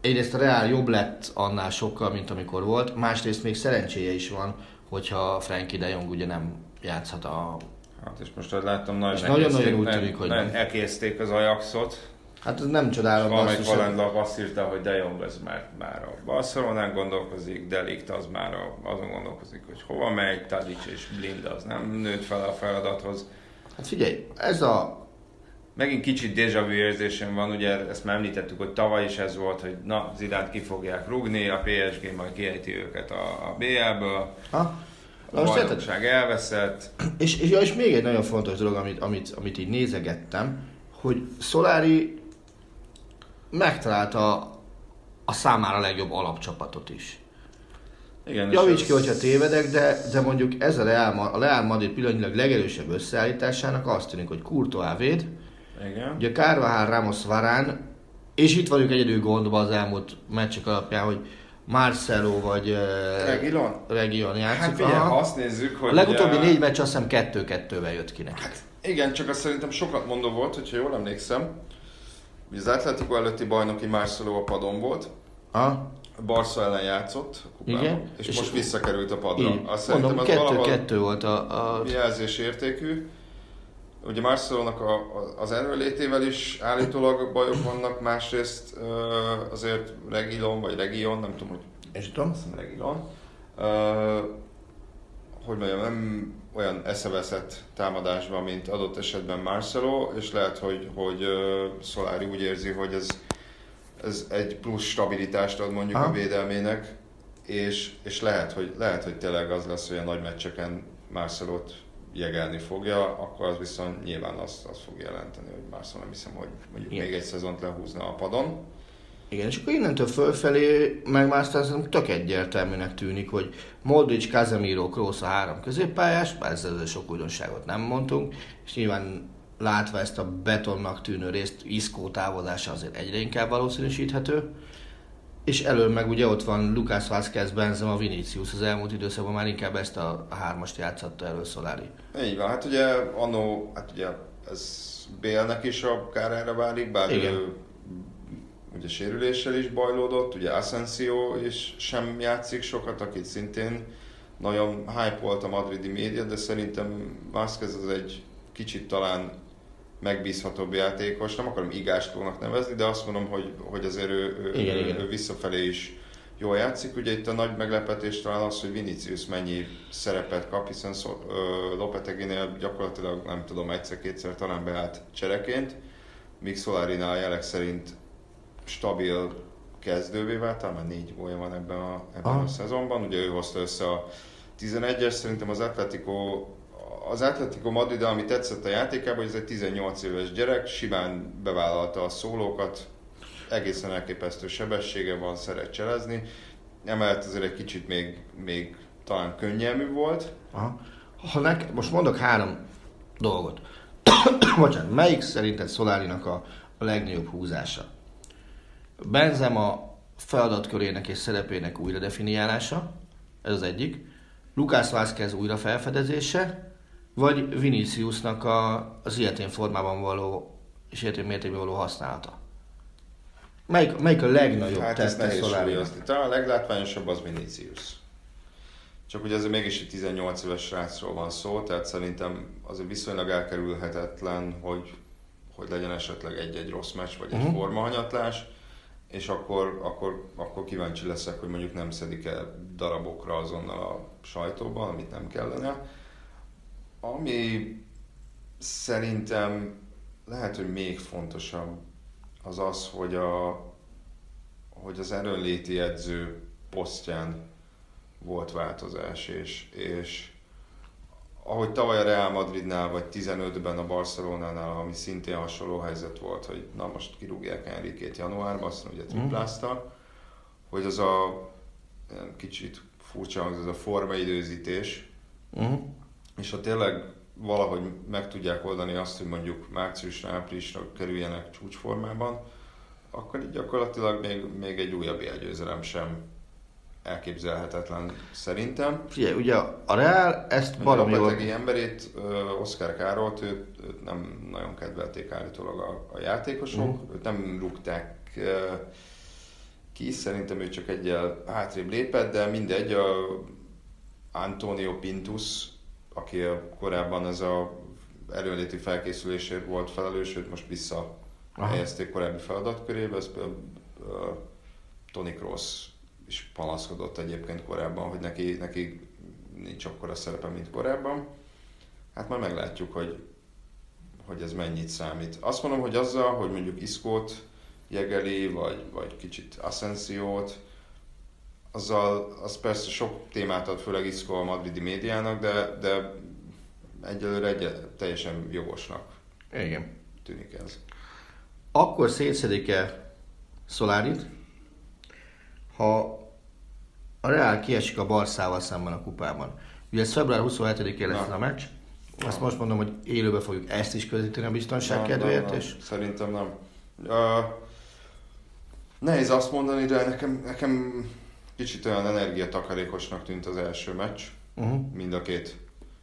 S2: egyrészt a Real jobb lett annál sokkal, mint amikor volt, másrészt még szerencséje is van, hogyha Frankie de Jong ugye nem játszhat a...
S1: Hát és most, ahogy láttam, nagyon
S2: És nagyon-nagyon
S1: elkészték-
S2: úgy
S1: nagyon-
S2: tűnik, hogy
S1: nagyon
S2: nem.
S1: elkészték az Ajaxot.
S2: Hát ez nem csodálom,
S1: Valamelyik valendlap azt írta, hogy De Jong az már, már a Barcelonán gondolkozik, Delikt az már a, azon gondolkozik, hogy hova megy, Tadic és Blind az nem nőtt fel a feladathoz.
S2: Hát figyelj, ez a...
S1: Megint kicsit déjà vu érzésem van, ugye ezt már említettük, hogy tavaly is ez volt, hogy na, Zidánt ki fogják rúgni, a PSG majd kiejti őket a, a BL-ből,
S2: Ha?
S1: a
S2: Na most
S1: bajnokság elveszett.
S2: És, és, ja, és még egy nagyon fontos dolog, amit, amit, amit így nézegettem, hogy Solari megtalálta a számára legjobb alapcsapatot is.
S1: Igen,
S2: Javíts ki, hogyha tévedek, de, de mondjuk ez a Real, a Real Madrid pillanatnyilag legerősebb összeállításának azt tűnik, hogy Courtois véd,
S1: Igen.
S2: ugye Carvajal, Ramos, Varán, és itt vagyunk egyedül gondba az elmúlt meccsek alapján, hogy Marcelo vagy uh,
S1: Reguilon?
S2: Region játszik.
S1: Hát figyelj, ha azt nézzük, hogy
S2: a legutóbbi
S1: ugye-
S2: négy meccs azt hiszem kettő-kettővel jött ki nekik.
S1: Igen, csak azt szerintem sokat mondó volt, hogyha jól emlékszem. Ugye az Atletico előtti bajnoki Marcelo a padon volt,
S2: Ha?
S1: a Barca ellen játszott kupában,
S2: Igen.
S1: és,
S2: És
S1: most visszakerült a padra.
S2: Így.
S1: Azt szerintem
S2: Mondom,
S1: az valahol
S2: kettő-kettő volt a, a
S1: jelzés értékű. Ugye Marcelónak a, a, az erőlétével is állítólag bajok vannak, másrészt azért Regilon, vagy Region, nem tudom, hogy
S2: és tudom.
S1: azt Regilon, ö, hogy mondjam, nem olyan eszeveszett támadásban, mint adott esetben Marcelo, és lehet, hogy, hogy Solari úgy érzi, hogy ez, ez egy plusz stabilitást ad mondjuk
S2: Aha.
S1: a védelmének, és, és lehet, hogy, lehet, hogy tényleg az lesz, hogy a nagy meccseken Marcelot jegelni fogja, akkor az viszont nyilván azt, azt fog jelenteni, hogy Marcelo nem hiszem, hogy mondjuk
S2: Igen.
S1: még egy szezont lehúzna a padon.
S2: Igen, és akkor innentől fölfelé meg már aztán tök egyértelműnek tűnik, hogy Modric, Casemiro, Kroos a három középpályás, ezzel sok újdonságot nem mondtunk, és nyilván látva ezt a betonnak tűnő részt, Iszkó távozása azért egyre inkább valószínűsíthető. És elől meg ugye ott van Lucas Vázquez, Benzema, Vinicius, az elmúlt időszakban már inkább ezt a hármast játszotta elő Solari.
S1: Így van, hát ugye annó, hát ugye ez Bélnek is a kárára válik, bár
S2: Igen.
S1: ő ugye sérüléssel is bajlódott, ugye Asensio is sem játszik sokat, akit szintén nagyon hype volt a madridi média, de szerintem Vázquez az egy kicsit talán megbízhatóbb játékos, nem akarom igástónak nevezni, de azt mondom, hogy, hogy azért ő, ő,
S2: Igen,
S1: ő,
S2: igen.
S1: ő visszafelé is jól játszik. Ugye itt a nagy meglepetés talán az, hogy Vinicius mennyi szerepet kap, hiszen Lopeteginél gyakorlatilag nem tudom, egyszer-kétszer talán beállt csereként, míg Solarinál jelek szerint stabil kezdővé vált, talán már négy gólja van ebben a, ebben a szezonban. Ugye ő hozta össze a 11-es, szerintem az Atletico az Atletico Madrid, ami tetszett a játékában, hogy ez egy 18 éves gyerek, simán bevállalta a szólókat, egészen elképesztő sebessége van, szeret cselezni. Emellett azért egy kicsit még, még talán könnyelmű volt.
S2: Aha. Ha nek, most mondok három dolgot. Bocsánat, melyik szerinted Szolárinak a, a legnagyobb húzása? Benzema feladatkörének és szerepének újra definiálása, ez az egyik. Lucas Vázquez újra felfedezése, vagy Viniciusnak a, az ilyetén formában való és ilyetén mértékben való használata. Melyik, melyik a legnagyobb
S1: Hát ez
S2: tette
S1: nehéz. Talán a leglátványosabb az Vinicius. Csak ugye ez mégis egy 18 éves srácról van szó, tehát szerintem azért viszonylag elkerülhetetlen, hogy, hogy legyen esetleg egy-egy rossz meccs, vagy egy
S2: Mhm.
S1: formahanyatlás, és akkor, akkor, akkor kíváncsi leszek, hogy mondjuk nem szedik el darabokra azonnal a sajtóban, amit nem kellene. Ami szerintem lehet, hogy még fontosabb, az az, hogy, a, hogy az erőnléti edző posztján volt változás, és, és ahogy tavaly a Real Madridnál, vagy 15-ben a Barcelonánál, ami szintén hasonló helyzet volt, hogy na most kirúgják Enrique-t januárban, aztán ugye triplázta, hogy az a kicsit furcsa hangzik, az a formaidőzítés,
S2: Uh-huh.
S1: és ha tényleg valahogy meg tudják oldani azt, hogy mondjuk márciusra, áprilisra kerüljenek csúcsformában, akkor így gyakorlatilag még, még egy újabb jelgyőzelem sem elképzelhetetlen szerintem.
S2: Figyelj, ugye a Real ezt
S1: A
S2: baromi jól...
S1: Lopetegi emberét, Oscar Károlt, őt, őt nem nagyon kedvelték állítólag a, a játékosok,
S2: Mhm.
S1: őt nem rúgták ki, szerintem ő csak egyel hátrébb lépett, de mindegy, a Antonio Pintus, aki a- korábban ez a erőnléti felkészülésért volt felelős, őt most vissza helyezték korábbi feladatkörébe, ez például Tony Cross is panaszkodott egyébként korábban, hogy neki, neki nincs akkora szerepe, mint korábban. Hát majd meglátjuk, hogy, hogy ez mennyit számít. Azt mondom, hogy azzal, hogy mondjuk Iszkót jegeli, vagy, vagy kicsit Asensiót, azzal az persze sok témát ad, főleg Iszkó a madridi médiának, de, de egyelőre egy, teljesen jogosnak
S2: Igen.
S1: tűnik ez.
S2: Akkor szétszedik-e Szolárit, ha a Real kiesik a Barszával szemben a kupában. Ugye ez február 27-én lesz a meccs. Azt most mondom, hogy élőbe fogjuk ezt is közvetíteni a biztonság
S1: Nem,
S2: kedvéért,
S1: nem,
S2: és.
S1: Szerintem nem. Uh, nehéz azt mondani, de nekem, nekem kicsit olyan energiatakarékosnak tűnt az első meccs,
S2: uh-huh.
S1: mind a két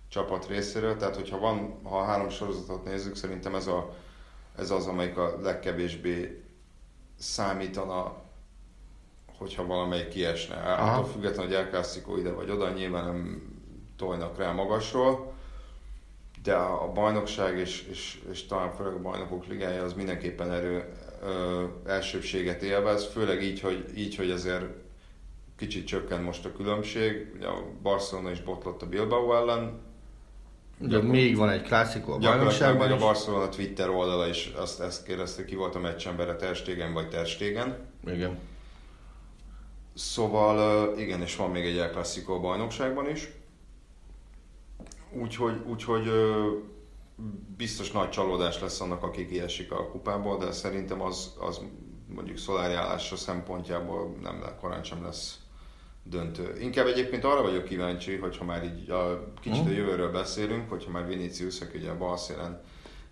S1: csapat részéről. Tehát, hogyha van, ha a három sorozatot nézzük, szerintem ez, a, ez az, amelyik a legkevésbé számítana, hogyha valamelyik kiesne.
S2: Aha.
S1: Attól függetlenül, hogy El Clásico ide vagy oda, nyilván nem tolnak rá magasról, de a bajnokság és, és, és talán főleg a bajnokok ligája az mindenképpen erő ö, elsőbséget élvez, főleg így hogy, így, hogy azért kicsit csökkent most a különbség. Ugye a Barcelona is botlott a Bilbao ellen,
S2: ugye még van egy klasszikó a bajnokságban
S1: még a
S2: is.
S1: Barcelona Twitter oldala is azt ezt kérdezte, ki volt a meccsembere, Ter Stegen vagy Ter Stegen.
S2: Igen.
S1: Szóval igen, és van még egy El Clasico bajnokságban is. Úgyhogy, úgyhogy biztos nagy csalódás lesz annak, aki kiesik a kupából, de szerintem az, az mondjuk szolári állása szempontjából nem le, korán sem lesz döntő. Inkább egyébként arra vagyok kíváncsi, hogyha már így a kicsit a mhm. jövőről beszélünk, hogyha már Vinicius, aki ugye a bal szélen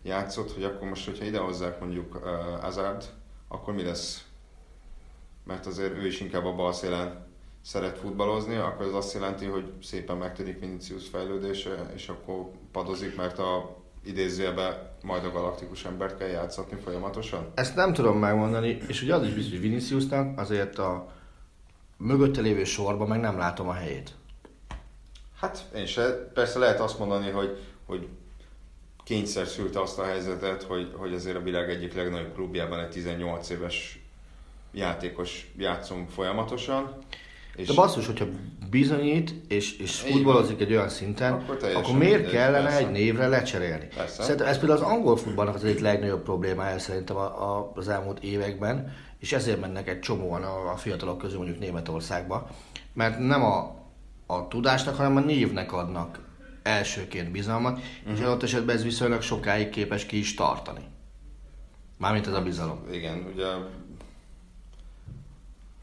S1: játszott, hogy akkor most, hogyha idehozzák mondjuk uh, Hazard, akkor mi lesz? Mert azért ő is inkább a bal szélen szeret futballozni, akkor ez azt jelenti, hogy szépen megtörik Vinicius fejlődése, és akkor padozik, mert a idézőjebe majd a galaktikus embert kell játszatni folyamatosan?
S2: Ezt nem tudom megmondani, és ugye az is biztos, hogy Viniciusnak azért a mögötte lévő sorban meg nem látom a helyét.
S1: Hát én se. Persze lehet azt mondani, hogy, hogy kényszer szülte azt a helyzetet, hogy, hogy azért a világ egyik legnagyobb klubjában egy 18 éves játékos játszunk folyamatosan.
S2: És De basszus, hogyha bizonyít és, és futballozik egy olyan szinten, akkor, akkor miért mindegy, kellene persze. egy névre lecserélni? Persze. Szerintem ez például az angol futballnak az egyik legnagyobb problémája szerintem a, a, az elmúlt években, és ezért mennek egy csomóan a, a fiatalok közül mondjuk Németországba, mert nem a, a tudásnak, hanem a névnek adnak elsőként bizalmat, uh-huh. és adott esetben ez viszonylag sokáig képes ki is tartani. Mármint ez a bizalom.
S1: Igen, ugye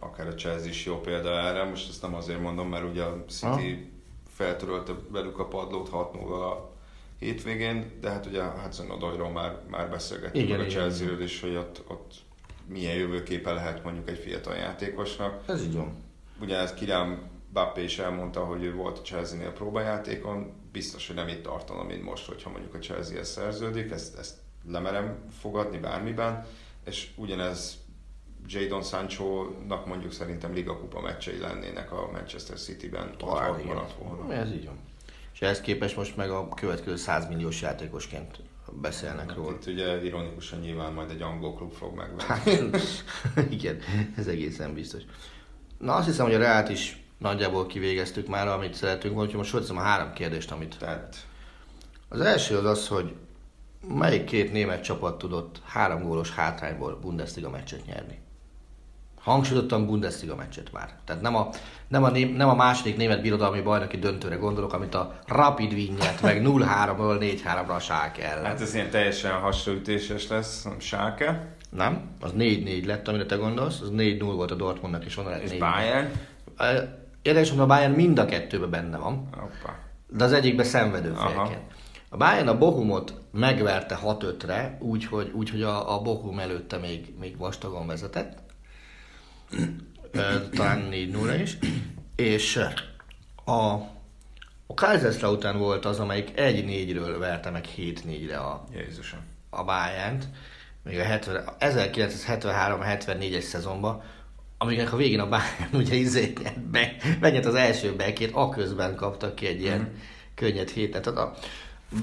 S1: akár a Chelsea is jó példa erre, most ezt nem azért mondom, mert ugye a City feltörölte velük a padlót 6 0 a hétvégén, de hát ugye Hudson Odoyról már, már beszélgettünk igen, a Chelsea-ről is, hogy ott, ott milyen jövőképe lehet mondjuk egy fiatal játékosnak.
S2: Ez így van.
S1: Ugye ez Kirám Bappé is elmondta, hogy ő volt a Chelsea-nél próbajátékon, biztos, hogy nem itt tartana, mint most, hogyha mondjuk a Chelsea-hez szerződik, ezt, ezt lemerem fogadni bármiben, és ugyanez Jadon Sancho-nak mondjuk szerintem Liga Kupa meccsei lennének a Manchester City-ben tovább
S2: volna. Ez így van. És ehhez képest most meg a következő 100 milliós játékosként beszélnek hát róla.
S1: Itt ugye ironikusan nyilván majd egy angol klub fog megvenni.
S2: Hát, igen, ez egészen biztos. Na azt hiszem, hogy a Reát is nagyjából kivégeztük már, amit szeretünk, úgyhogy most sorozom a három kérdést, amit... Tehát... Az első az az, hogy melyik két német csapat tudott három gólos hátrányból Bundesliga meccset nyerni? Hangsúlyozottan Bundesliga meccset már. Tehát nem a, nem a, ném, nem a második német birodalmi bajnoki döntőre gondolok, amit a Rapid Vinyet, meg 0-3-ról 4-3-ra a Schalke ellen.
S1: Hát ez ilyen teljesen hasraütéses lesz, Schalke.
S2: Nem, az 4-4 lett, amire te gondolsz, az 4-0 volt a Dortmundnak, és onnan
S1: És 4 Bayern?
S2: Érdekes, hogy a Bayern mind a kettőben benne van. Hoppa. De az egyikben szenvedő félként. A Bayern a Bohumot megverte 6-5-re, úgyhogy úgy, hogy a, a Bohum előtte még, még vastagon vezetett talán 4 0 is, és a, a Kaiserslautern volt az, amelyik 1-4-ről verte meg 7-4-re a,
S1: Jézusom.
S2: a Bayern-t, még a 70, 1973-74-es szezonban, amiknek a végén a Bayern ugye izé megnyert az első bekét, aközben kaptak ki egy ilyen mm. könnyed hétet. Tehát a,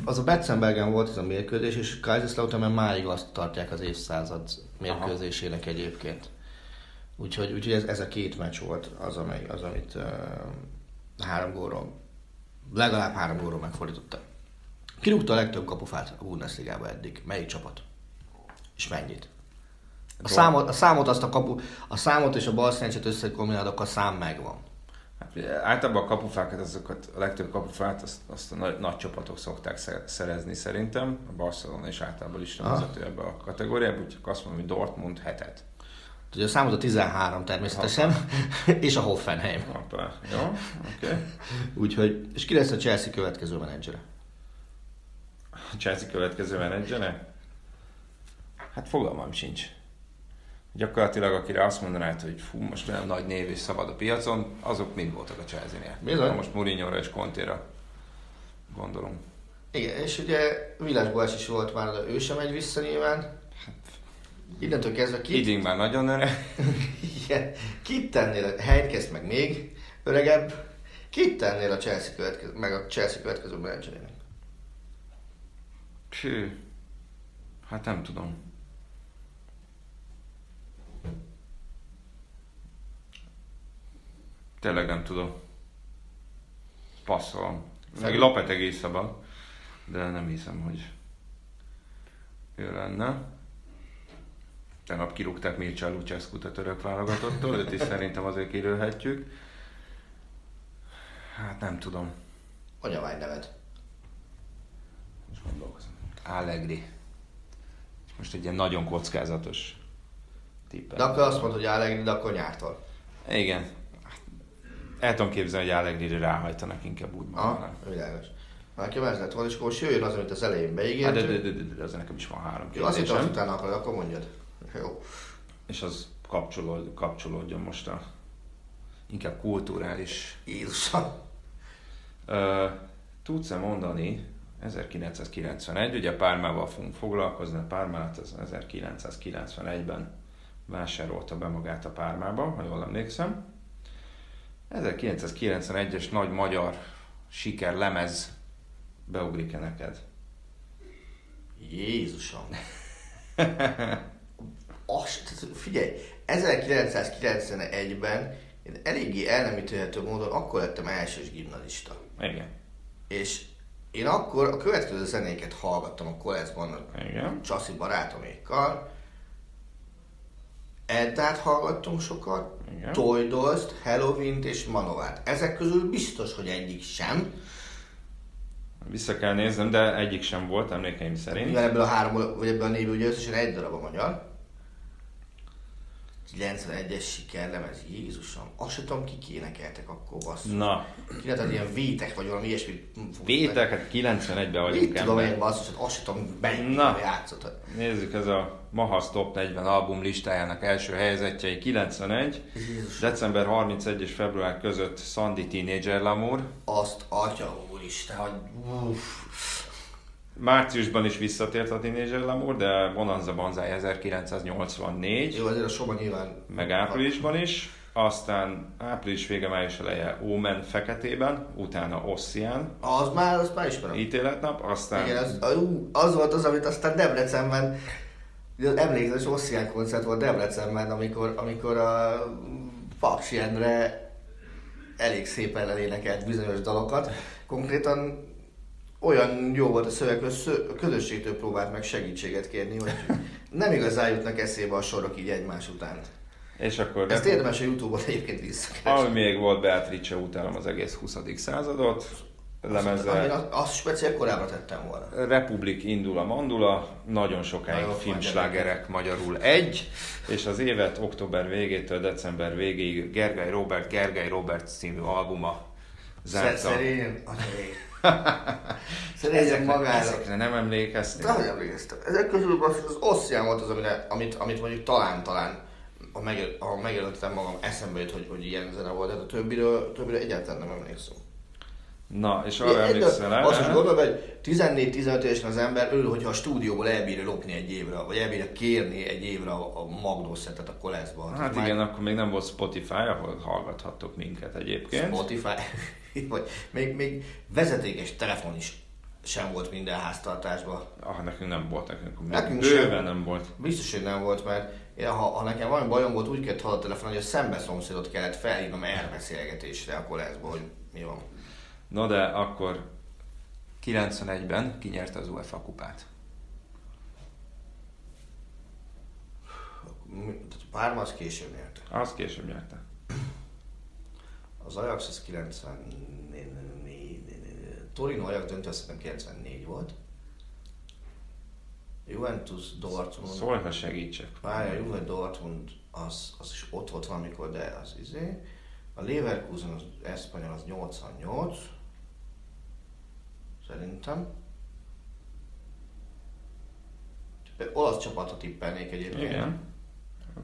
S2: az a Betzenbergen volt ez a mérkőzés, és Kaiserslautern máig azt tartják az évszázad mérkőzésének Aha. egyébként. Úgyhogy, úgyhogy ez, ez a két meccs volt az, amely, az amit uh, három góról, legalább három góról megfordította. Kirúgta a legtöbb kapufát a Bundesligába eddig. Melyik csapat? És mennyit? A számot, a számot, azt a, kapu, a számot és a bal szerencsét összekombinálod, akkor a szám megvan.
S1: Hát, általában a kapufákat, azokat, a legtöbb kapufát azt, azt a nagy, nagy csapatok szokták szerezni szerintem. A Barcelona is általában is vezető ebbe a kategóriába, úgyhogy azt mondom, hogy Dortmund hetet.
S2: Ugye a számot a 13 természetesen, Hoppá. és a Hoffenheim.
S1: Hoppá. Jó, oké. Okay.
S2: Úgyhogy, és ki lesz a Chelsea következő menedzsere?
S1: A Chelsea következő menedzsere? Hát fogalmam sincs. Gyakorlatilag akire azt mondanád, hogy fú, most olyan nagy név és szabad a piacon, azok mind voltak a Chelsea-nél. Bizony. Most Mourinho-ra és Contéra gondolom.
S2: Igen, és ugye Villas is volt már, de ő sem megy vissza nyilván. Innentől kezdve
S1: kit... Iding már nagyon öreg.
S2: Igen. Kit tennél, Heinkes meg még öregebb, kit tennél a Chelsea következő, meg a Chelsea következő menedzserének?
S1: Hű, hát nem tudom. Tényleg nem tudom. Passzolom. Meg Lopetegé szabad, de nem hiszem, hogy ő lenne. Tegnap kirúgták Mircea lucescu a török válogatottól, őt is szerintem azért kirőhetjük. Hát nem tudom.
S2: Anyavány neved.
S1: Most gondolkozom. Allegri. Most egy ilyen nagyon kockázatos tippel.
S2: De akkor azt mondod, hogy Allegri, de akkor nyártól.
S1: Igen. El tudom képzelni, hogy Allegri ráhajtanak inkább úgy mondanám.
S2: világos. Nekem ez lett volna, és akkor most jöjjön az, amit az elején
S1: Hát de,
S2: beígértünk.
S1: de, de, de, de, az nekem is van három
S2: Jó, azt hittem,
S1: kérdésem.
S2: utána akarod, akkor mondjad. Jó.
S1: És az kapcsolód, kapcsolódjon most a inkább kulturális.
S2: Jézusom.
S1: Ö, tudsz-e mondani 1991, ugye Pármával fogunk foglalkozni, a Pármát az 1991-ben vásárolta be magát a Pármába, ha jól emlékszem. 1991-es nagy magyar siker lemez beugrik-e neked?
S2: Jézusom. Tehát figyelj, 1991-ben én eléggé el nem ítélhető módon akkor lettem elsős gimnazista.
S1: Igen.
S2: És én akkor a következő zenéket hallgattam a koleszban a. Csaszi barátomékkal. Eddát hallgattunk sokat,
S1: Igen.
S2: Toy Dolls-t, Halloween-t és Manovát. Ezek közül biztos, hogy egyik sem,
S1: Vissza kell néznem, de egyik sem volt, emlékeim szerint.
S2: mivel ebből a három, vagy ebből a névből ugye összesen egy darab a magyar. 91-es sikerlemez, Jézusom. Azt sem tudom, kik énekeltek akkor, basszus.
S1: Na,
S2: Ki hogy ilyen vétek, vagy valami ilyesmi.
S1: vétek, hát 91-ben vagyunk
S2: Mit tudom én, basszus, hát azt sem tudom,
S1: Na.
S2: játszott.
S1: Nézzük, ez a Mahas Top 40 album listájának első helyezettjei 91.
S2: Jézus.
S1: December 31 és február között Sandy Teenager Lamour.
S2: Azt, atya úristen, hogy uff.
S1: Márciusban is visszatért a Teenager Lamour, de Bonanza Banzai 1984.
S2: Jó, azért a soba nyilván...
S1: meg áprilisban is, aztán április vége, május eleje Omen feketében, utána Ossian,
S2: Az már, azt már ismerem.
S1: ítéletnap, aztán
S2: Igen, az, az volt az, amit aztán Debrecenben, emlékszem, hogy Ossian koncert volt Debrecenben, amikor, amikor a Paksi Endre elég szépen elénekelt bizonyos dalokat. Konkrétan olyan jó volt a szöveg, hogy a közösségtől próbált meg segítséget kérni, hogy nem igazán jutnak eszébe a sorok így egymás után.
S1: és akkor
S2: Ezt érdemes a Youtube-on egyébként
S1: ami
S2: visszakeresni.
S1: még volt Beatrice, utálom az egész 20. századot, lemezzel
S2: azt, azt speciál korábban tettem volna.
S1: Republik indul a mandula, nagyon sokáig
S2: Nagyon
S1: filmslágerek magyarul egy, és az évet október végétől december végéig Gergely Robert, Gergely Robert című albuma zárta.
S2: Szerényen, Szerényen magára.
S1: Ezekre nem emlékeztem.
S2: Hogy emlékeztem. Ezek közül az, Ossian volt az, amire, amit, amit mondjuk talán, talán ha, megel, ha megjelöltem magam, eszembe jut, hogy, hogy ilyen zene volt, de a többiről, többiről egyáltalán nem emlékszem.
S1: Na, és arra emlékszel el?
S2: Azt is gondolom, hogy 14-15 évesen az ember örül, hogyha a stúdióból elbírja lopni egy évre, vagy elbírja kérni egy évre a, a Magnó szetet a koleszba.
S1: Hát igen, akkor még nem volt Spotify, ahol hallgathattok minket egyébként.
S2: Spotify, vagy még, még vezetékes telefon is sem volt minden háztartásban.
S1: Ah, nekünk nem volt, nekünk, nekünk
S2: sem.
S1: nem volt.
S2: Biztos, hogy nem volt, mert én, ha, ha nekem valami bajom volt, úgy kellett hallani a telefonon, hogy a szembe szomszédot kellett felhívnom elbeszélgetésre a koleszba, hogy mi van.
S1: No de akkor 91-ben kinyerte az UEFA kupát.
S2: A Párma az később nyerte.
S1: Az később nyerte.
S2: Az Ajax az 94, Torino Ajax döntő hiszem 94 volt. Juventus Dortmund.
S1: Szólj, ha segítsek.
S2: Várja, Juve Dortmund az, az is ott volt valamikor, de az izé. A Leverkusen, az Espanyol az 88. Szerintem. Olasz csapatot tippelnék egyébként.
S1: Igen.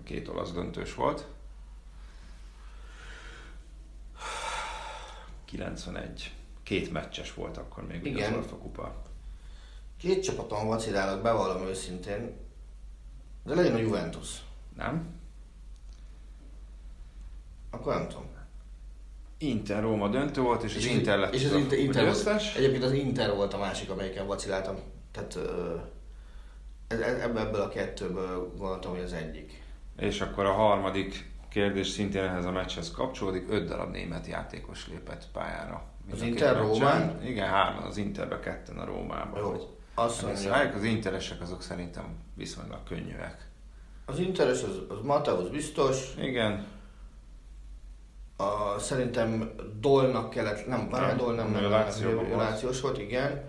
S1: Két olasz döntős volt. 91. Két meccses volt akkor még
S2: Igen.
S1: az UEFA kupa.
S2: Két csapaton vacilálok, bevallom őszintén. De legyen a Juventus.
S1: Nem?
S2: Akkor nem tudom.
S1: Inter Róma döntő volt, és, az
S2: És
S1: Inter lett
S2: és az Inter, Inter
S1: győztes.
S2: Egyébként az Inter volt a másik, amelyiken vaciláltam. Tehát ebből, a kettőből gondoltam, hogy az egyik.
S1: És akkor a harmadik kérdés szintén ehhez a meccshez kapcsolódik. Öt darab német játékos lépett pályára. Mind
S2: Az Inter. Rómán?
S1: Igen, hárman az Interbe, ketten a Rómába.
S2: Jó,
S1: Hogy
S2: azt
S1: mondja.
S2: mondja,
S1: Az interesek azok szerintem viszonylag könnyűek.
S2: az Interes az, az Mateusz biztos,
S1: Igen,
S2: a, szerintem Dolnak kellett, nem,
S1: Nem,
S2: Dol nem, nem, nem. Lációs volt, igen.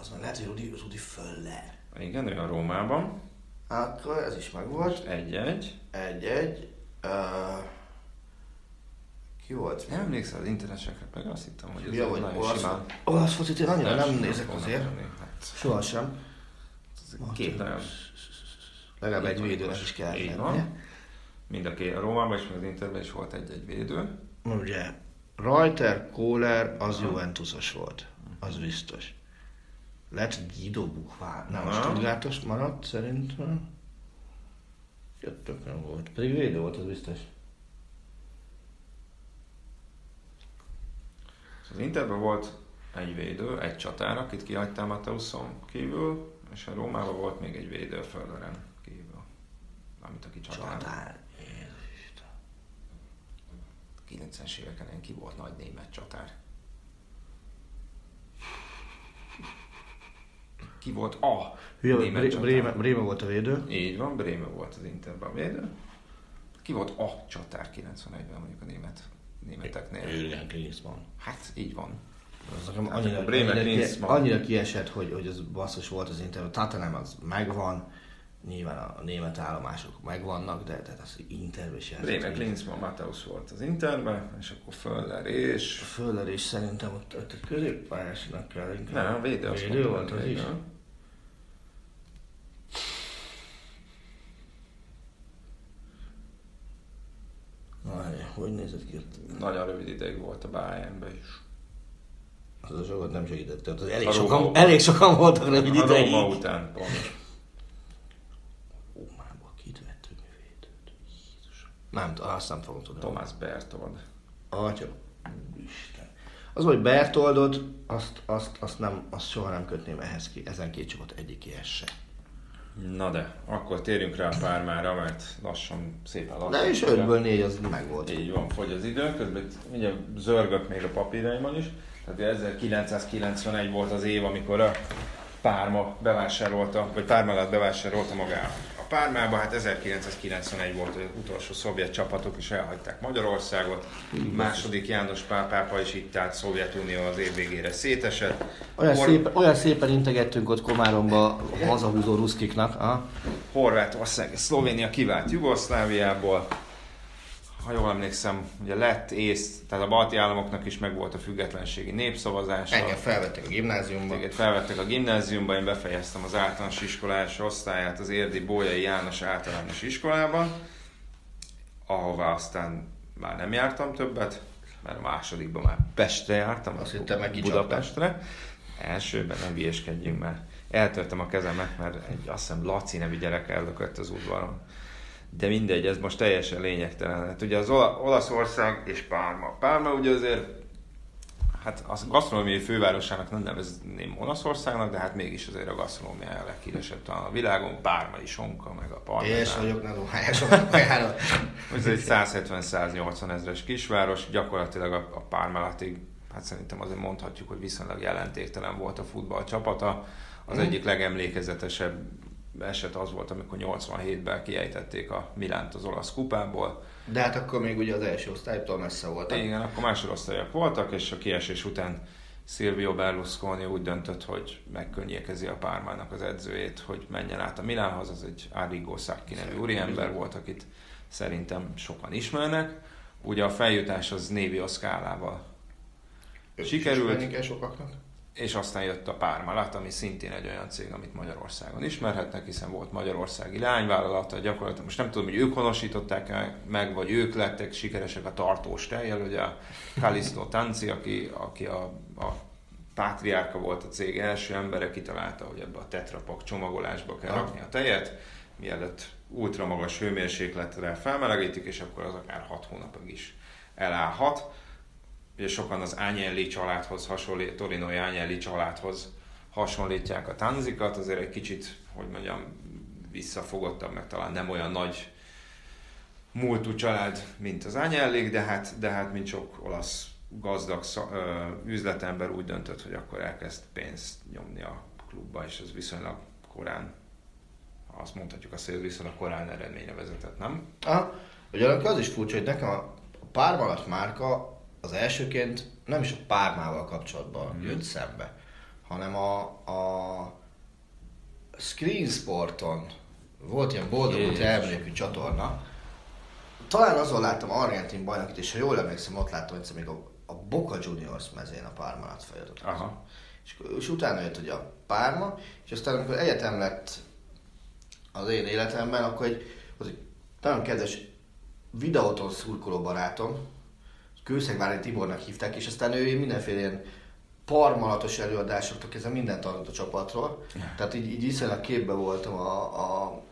S2: Az már lehet, hogy Rudi, Rudi Föller.
S1: igen, ő a Rómában.
S2: Akkor ez is megvolt.
S1: Egy-egy.
S2: Egy-egy. Uh, ki volt?
S1: Nem emlékszel az internesekre, meg azt hittem, hogy ez
S2: Ja, vagy
S1: nagyon
S2: olasz,
S1: simán.
S2: olasz focit én annyira nem nézek
S1: volna
S2: azért.
S1: Hát,
S2: Sohasem.
S1: két nagyon
S2: Legalább egy védőnek is kell lennie.
S1: Mind a két, a Rómában és az Interben is volt egy-egy védő.
S2: Ugye, Reuter, Kohler, az Juventusos volt. Az biztos. Lehet, hogy Guido Buchvár. Nem. Stuttgartos maradt szerintem. Jöttök nem volt. Pedig védő volt, az biztos.
S1: Az Interben volt egy védő, egy csatár, akit kihagytál Mateuszon kívül, és a Rómában volt még egy védő Földeren kívül. Amit aki csatár.
S2: Csatár. Jézus Isten.
S1: 90-es éveken ki volt nagy német csatár. Ki volt a
S2: Hülye,
S1: német
S2: Bré-
S1: csatár?
S2: Bréme, Bréme volt a védő.
S1: Így van, Bréme volt az Interben a védő. Ki volt a csatár 91-ben mondjuk a német, németeknél?
S2: Jürgen Klinsmann.
S1: Hát így van.
S2: Az nekem
S1: Hát
S2: annyira, annyira, annyira kiesett, hogy, hogy az basszus volt az Inter. A Tottenham az megvan, nyilván a, a német állomások megvannak, de tehát az Interbe is játszott.
S1: Bréme Klinsmann Mateusz volt az Interben, és akkor Föller és...
S2: Föller is szerintem ott, ott egy középpályásnak kell inkább.
S1: Nem, a védő, azt
S2: védő volt az is. Várj, hogy nézett ki?
S1: Nagyon rövid ideig volt a Bayernben is.
S2: Az a sokat nem segített. Az elég,
S1: A
S2: sokan, elég sokan voltak rövid
S1: A
S2: ideig.
S1: Róma után pont.
S2: Rómába kit vett ő védőt? Jézus. Nem, azt nem fogom tudni.
S1: Thomas Bertold.
S2: Atya, Isten. Az, hogy Bertoldot, azt, azt, azt, nem, azt soha nem kötném ehhez ki, ezen két csapat egyikéhez se.
S1: Na de, akkor térjünk rá a pármára, mert lassan, szépen lassan.
S2: De
S1: a-
S2: ötből négy az meg volt.
S1: Így van, fogy az idő, közben ugye zörgök még a papíraimon is. Tehát 1991 volt az év, amikor a Párma bevásárolta, vagy Pármát bevásárolta magára. A Pármába hát 1991 volt az utolsó szovjet csapatok is elhagyták Magyarországot. Második János Pál pápa is itt állt, Szovjetunió az év végére szétesett.
S2: Olyan,
S1: Hor-
S2: szépen, olyan szépen integettünk ott Komáromba hazahúzó ruszkiknak. Ha?
S1: Horvátország és Szlovénia kivált Jugoszláviából. Ha jól emlékszem, ugye lett ész, tehát a balti államoknak is megvolt a függetlenségi népszavazása.
S2: Engem felvettek a gimnáziumba.
S1: Téged felvettek a gimnáziumba, én befejeztem az általános iskolás osztályát az Érdi Bolyai János általános iskolában, ahová aztán már nem jártam többet, mert a másodikban már Pestre jártam,
S2: Azt hittem, meg.
S1: Budapestre. Elsőben nem hülyeskedjünk, mert eltörtem a kezemet, mert egy azt hiszem Laci nevű gyerek ellökött az udvaron. De mindegy, ez most teljesen lényegtelen. Hát ugye az Ola- Olaszország és Párma. Párma ugye azért hát a gasztronómiai fővárosának nem nevezném Olaszországnak, de hát mégis azért a gasztronómia a leghíresebb talán a világon, Pármai sonka, meg a parmezán.
S2: És vagyok, ne dohányosok a kajára.
S1: Ez egy 170-180 ezres kisváros, gyakorlatilag a, a Pármálatig, hát szerintem azért mondhatjuk, hogy viszonylag jelentéktelen volt a futball csapata. Az egyik legemlékezetesebb eset az volt, amikor 87-ben kiejtették a Milánt az olasz kupából.
S2: De hát akkor még ugye az első osztálytól messze voltak.
S1: Igen, akkor másodosztályak voltak, és a kiesés után Silvio Berlusconi úgy döntött, hogy megkönnyékezi a Pármának az edzőjét, hogy menjen át a Milánhoz, az egy Arrigo Sacchi nevű úriember volt, akit szerintem sokan ismernek. Ugye a feljutás az Névio szkálával
S2: Ők is
S1: sikerült.
S2: kell sokaknak.
S1: És aztán jött a Pármalat, ami szintén egy olyan cég, amit Magyarországon ismerhetnek, hiszen volt magyarországi lányvállalata, gyakorlatilag most nem tudom, hogy ők honosították meg, vagy ők lettek sikeresek a tartós tejjel, ugye a Kalisztó Tanci, aki, aki a, a pátriárka volt a cég első embere, kitalálta, hogy ebbe a tetrapak csomagolásba kell
S2: Aha.
S1: rakni a tejet, mielőtt ultra magas hőmérsékletre felmelegítik, és akkor az akár 6 hónapig is elállhat. Ugye sokan az Agnelli családhoz hasonlít, Torinoi Agnelli családhoz hasonlítják a Tanzikat, azért egy kicsit, hogy mondjam, visszafogottabb, meg talán nem olyan nagy múltú család, mint az Agnelli, de hát, de hát mint sok olasz gazdag szak, ö, üzletember úgy döntött, hogy akkor elkezd pénzt nyomni a klubba, és ez viszonylag korán, azt mondhatjuk azt, hogy ez viszonylag korán eredményre vezetett, nem?
S2: Aha. Ugyanakkor az is furcsa, hogy nekem a Pármalat márka az elsőként nem is a Pármával kapcsolatban mm. jött szembe, hanem a, a Screen Sporton Volt ilyen boldog
S1: Jézus.
S2: elmélekű csatorna. Talán azon láttam argentin bajnokit, és ha jól emlékszem, ott láttam egyszer még a, a Boca Juniors mezén a Parma fejadott.
S1: Aha.
S2: És, és utána jött ugye a Párma, és aztán amikor egyetem lett az én életemben, akkor egy, az egy nagyon kedves videóton szurkoló barátom, Kőszegvári Tibornak hívták, és aztán ő mindenféle ilyen parmalatos előadásoktól kezdve mindent adott a csapatról. Tehát így, így viszonylag képbe voltam a, a,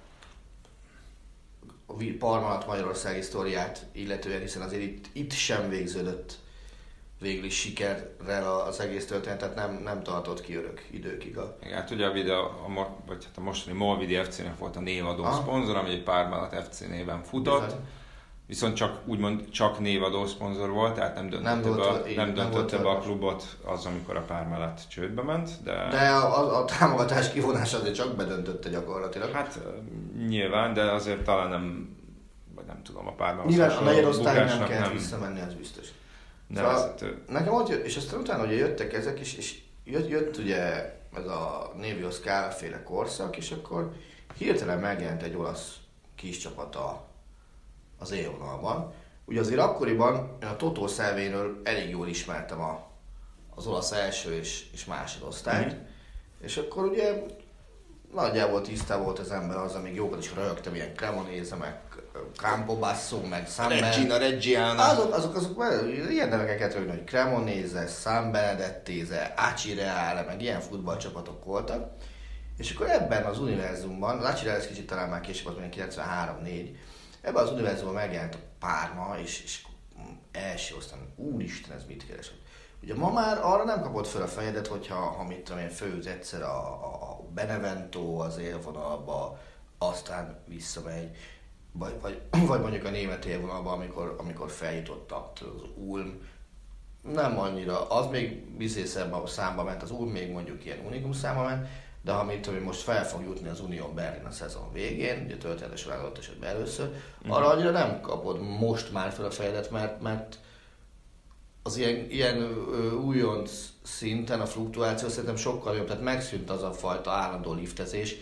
S2: Parmalat Magyarországi sztoriát illetően, hiszen azért itt, itt sem végződött végül is sikerrel az egész történet, tehát nem, nem tartott ki örök időkig a...
S1: Igen, hát ugye a, videó, a, vagy hát a mostani Molvidi FC-nek volt a névadó
S2: Aha.
S1: szponzor, ami egy Pármalat FC néven futott.
S2: Bizony.
S1: Viszont csak úgymond csak névadó szponzor volt, tehát nem döntötte,
S2: Nem
S1: be,
S2: így,
S1: nem
S2: nem
S1: döntötte
S2: volt
S1: be a klubot az, amikor a Pármalat csődbe ment, de,
S2: De a, a, támogatás kivonása azért csak bedöntötte gyakorlatilag.
S1: hát nyilván, de azért talán nem, vagy nem tudom, a Pármalat
S2: Nyilván a
S1: hasonló
S2: negyedosztályig nem
S1: bukásnak
S2: kellett visszamenni, az biztos. Szóval
S1: nevezhető.
S2: Nekem ott jött, és aztán utána ugye jöttek ezek, és, és jött, jött ugye ez a Névio Scala féle korszak, és akkor hirtelen megjelent egy olasz kis csapata az élvonalban. Ugye azért akkoriban én a Totó Szelvénről elég jól ismertem a, az olasz első és, és másodosztályt,
S1: Mhm.
S2: és akkor ugye nagyjából tisztában volt az ember az, amíg jókat is röhögtem, ilyen Cremonese, meg Campobasso, meg San
S1: Regina, Reggiana.
S2: azok, azok, azok, ilyen neveket rögni, hogy Cremonese, San Benedettese, Acireale, meg ilyen futballcsapatok voltak. És akkor ebben az univerzumban, az Acireale ez kicsit talán már később, az mondjuk 93-4, ebben az univerzumban megjelent a Párma, és, és első osztán, úristen, ez mit keresett. Ugye ma már arra nem kapott fel a fejedet, hogyha ha mit tudom én, főz egyszer a, a, Benevento az élvonalba, aztán visszamegy, vagy, vagy, vagy mondjuk a német élvonalba, amikor, amikor feljutottak az Ulm, nem annyira, az még bizészebb számba ment, az Ulm még mondjuk ilyen unikum száma ment, de ha tudom, én, most fel fog jutni az Unión Berlin a szezon végén, ugye történetesen adott esetben először, arra annyira nem kapod most már fel a fejedet, mert, mert az ilyen, ilyen újonc szinten a fluktuáció szerintem sokkal jobb, tehát megszűnt az a fajta állandó liftezés,